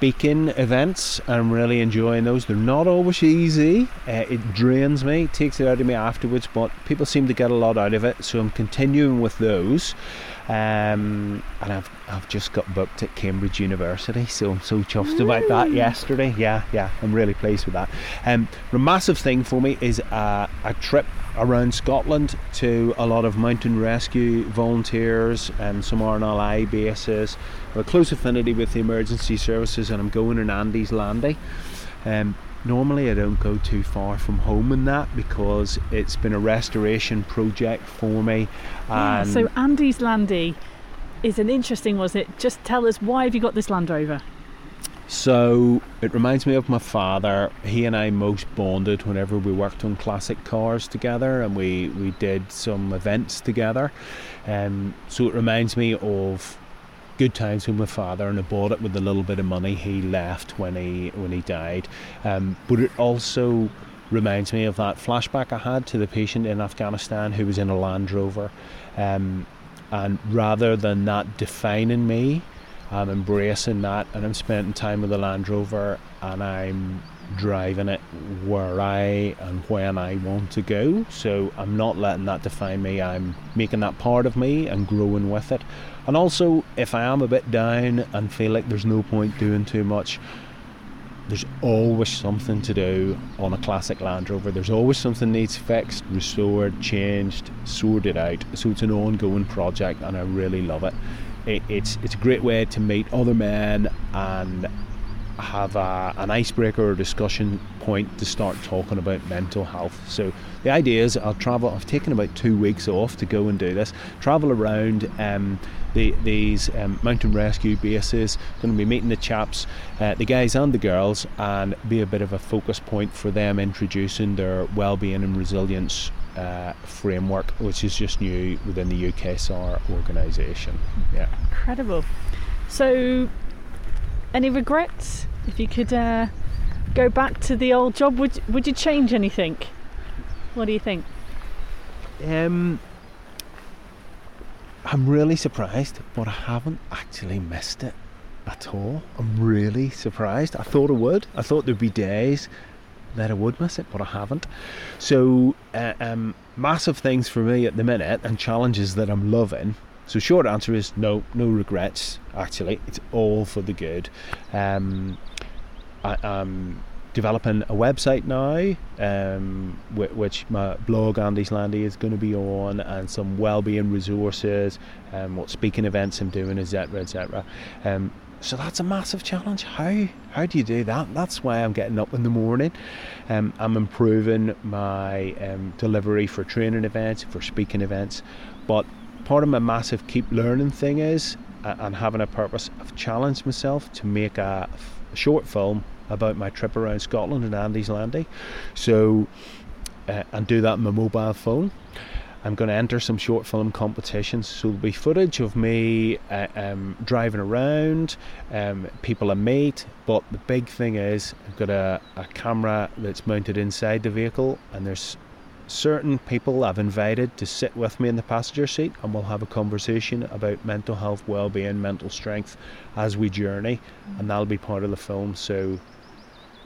Speaker 2: speaking events. I'm really enjoying those. They're not always easy. Uh, it drains me, takes it out of me afterwards, but people seem to get a lot out of it. So I'm continuing with those. Um, and I've I've just got booked at Cambridge University, so I'm so chuffed about that. Yesterday, yeah, yeah, I'm really pleased with that. Um, a massive thing for me is uh, a trip around Scotland to a lot of mountain rescue volunteers and some RNLI bases. I have a close affinity with the emergency services, and I'm going in Andy's Landy. Um, normally, I don't go too far from home in that because it's been a restoration project for me.
Speaker 1: Yeah, so Andy's Landy is an interesting was it? Just tell us why have you got this Land Rover?
Speaker 2: So it reminds me of my father. He and I most bonded whenever we worked on classic cars together, and we we did some events together. Um, so it reminds me of good times with my father, and I bought it with a little bit of money he left when he when he died. Um, but it also reminds me of that flashback I had to the patient in Afghanistan who was in a Land Rover. Um, and rather than that defining me, I'm embracing that and I'm spending time with the Land Rover and I'm driving it where I and when I want to go. So I'm not letting that define me. I'm making that part of me and growing with it. And also, if I am a bit down and feel like there's no point doing too much, there's always something to do on a classic Land Rover. There's always something needs fixed, restored, changed, sorted out. So it's an ongoing project, and I really love it. It it's it's a great way to meet other men and have a, an icebreaker or discussion point to start talking about mental health. So the idea is I'll travel. I've taken about two weeks off to go and do this. Travel around um, the, these um, mountain rescue bases. Going to be meeting the chaps, uh, the guys and the girls, and be a bit of a focus point for them introducing their well-being and resilience uh, framework, which is just new within the UKSAR organisation. Yeah,
Speaker 1: incredible. So, any regrets? If you could uh, go back to the old job, would would you change anything? What do you think?
Speaker 2: Um, I'm really surprised, but I haven't actually missed it at all. I'm really surprised. I thought I would. I thought there'd be days that I would miss it, but I haven't. So, uh, um, massive things for me at the minute and challenges that I'm loving so short answer is no, no regrets. Actually, it's all for the good. Um, I, am developing a website now, um, which my blog Andy's Landy is going to be on, and some well-being resources, and um, what speaking events I'm doing, etc., etc. Um, so that's a massive challenge. How how do you do that? That's why I'm getting up in the morning. Um, I'm improving my um, delivery for training events, for speaking events, but part of my massive keep learning thing is, uh, and having a purpose, I've challenged myself to make a, a short film about my trip around Scotland and Andy's Landy. So, uh, and do that on my mobile phone. I'm going to enter some short film competitions, so there'll be footage of me uh, um, driving around, um, people I meet. But the big thing is, I've got a, a camera that's mounted inside the vehicle, and there's certain people I've invited to sit with me in the passenger seat and we'll have a conversation about mental health, well-being, mental strength as we journey and that'll be part of the film so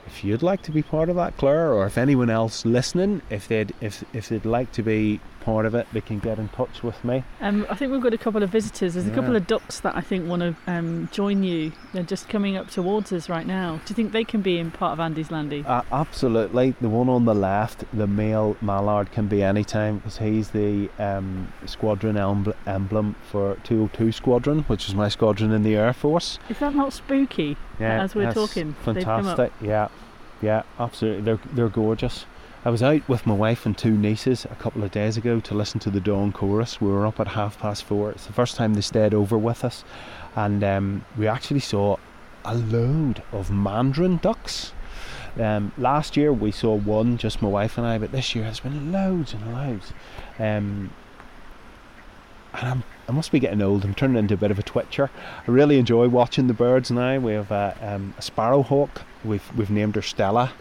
Speaker 2: if you'd like to be part of that Clare or if anyone else listening if they'd if if they'd like to be part of it, they can get in touch with me.
Speaker 1: Um, I think we've got a couple of visitors. There's yeah. a couple of ducks that I think want to um, join you. They're just coming up towards us right now. Do you think they can be in part of Andy's Landy?
Speaker 2: Uh, absolutely. The one on the left, the male mallard, can be anytime because he's the um, squadron emblem for 202 Squadron, which is my squadron in the Air Force.
Speaker 1: Is that not spooky?
Speaker 2: Yeah,
Speaker 1: as we're talking,
Speaker 2: fantastic. Yeah, yeah, absolutely. They're they're gorgeous. I was out with my wife and two nieces a couple of days ago to listen to the dawn chorus. We were up at half past four. It's the first time they stayed over with us, and um, we actually saw a load of mandarin ducks. Um, last year we saw one, just my wife and I, but this year has been loads and loads. Um, and I'm, i must be getting old. I'm turning into a bit of a twitcher. I really enjoy watching the birds now. We have a, um, a sparrowhawk. We've we've named her Stella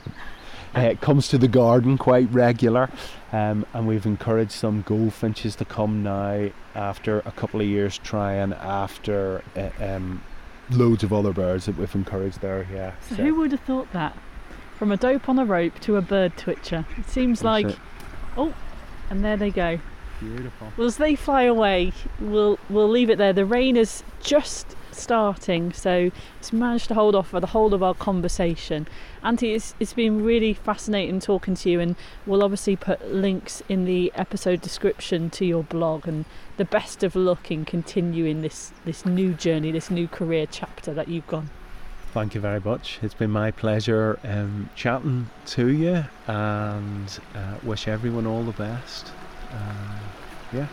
Speaker 2: uh, comes to the garden quite regular, um, and we've encouraged some goldfinches to come now after a couple of years trying after uh, um, loads of other birds that we've encouraged there. Yeah.
Speaker 1: So, so, who would have thought that? From a dope on a rope to a bird twitcher. It seems like, it. oh, and there they go.
Speaker 2: Beautiful.
Speaker 1: Well, as they fly away, we'll we'll leave it there. The rain is just starting, so it's managed to hold off for the whole of our conversation. Andy, it's, it's been really fascinating talking to you, and we'll obviously put links in the episode description to your blog. And the best of luck in continuing this this new journey, this new career chapter that you've gone.
Speaker 2: Thank you very much. It's been my pleasure um, chatting to you, and uh, wish everyone all the best. Uh, yeah,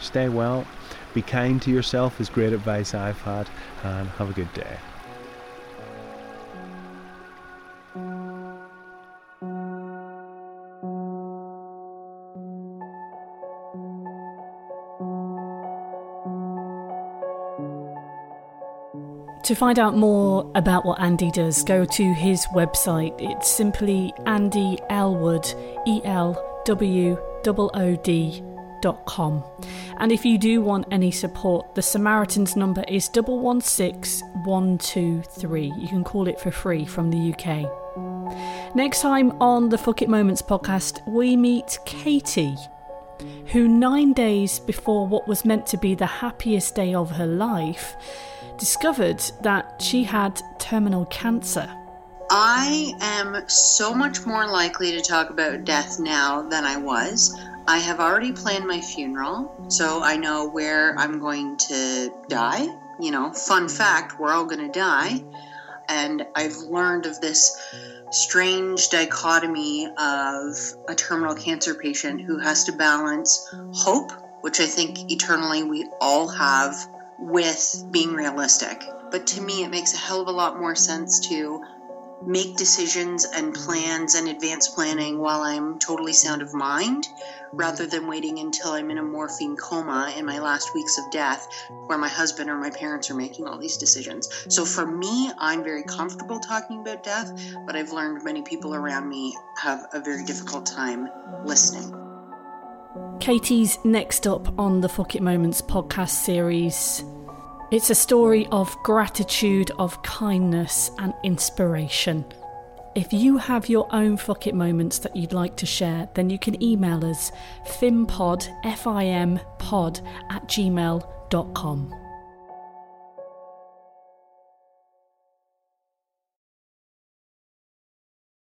Speaker 2: stay well be kind to yourself is great advice I've had, and have a good day.
Speaker 1: To find out more about what Andy does, go to his website. It's simply Andy Elwood, E L W O O D and if you do want any support, the Samaritans number is 116123. You can call it for free from the UK. Next time on the Fuck It Moments podcast, we meet Katie, who nine days before what was meant to be the happiest day of her life, discovered that she had terminal cancer.
Speaker 3: I am so much more likely to talk about death now than I was. I have already planned my funeral, so I know where I'm going to die. You know, fun mm-hmm. fact, we're all going to die. And I've learned of this strange dichotomy of a terminal cancer patient who has to balance hope, which I think eternally we all have, with being realistic. But to me, it makes a hell of a lot more sense to make decisions and plans and advance planning while I'm totally sound of mind rather than waiting until I'm in a morphine coma in my last weeks of death where my husband or my parents are making all these decisions. So for me, I'm very comfortable talking about death, but I've learned many people around me have a very difficult time listening.
Speaker 1: Katie's next up on the Fuck It Moments podcast series it's a story of gratitude, of kindness, and inspiration. If you have your own fuck it moments that you'd like to share, then you can email us fimpod, F-I-M, pod at gmail.com.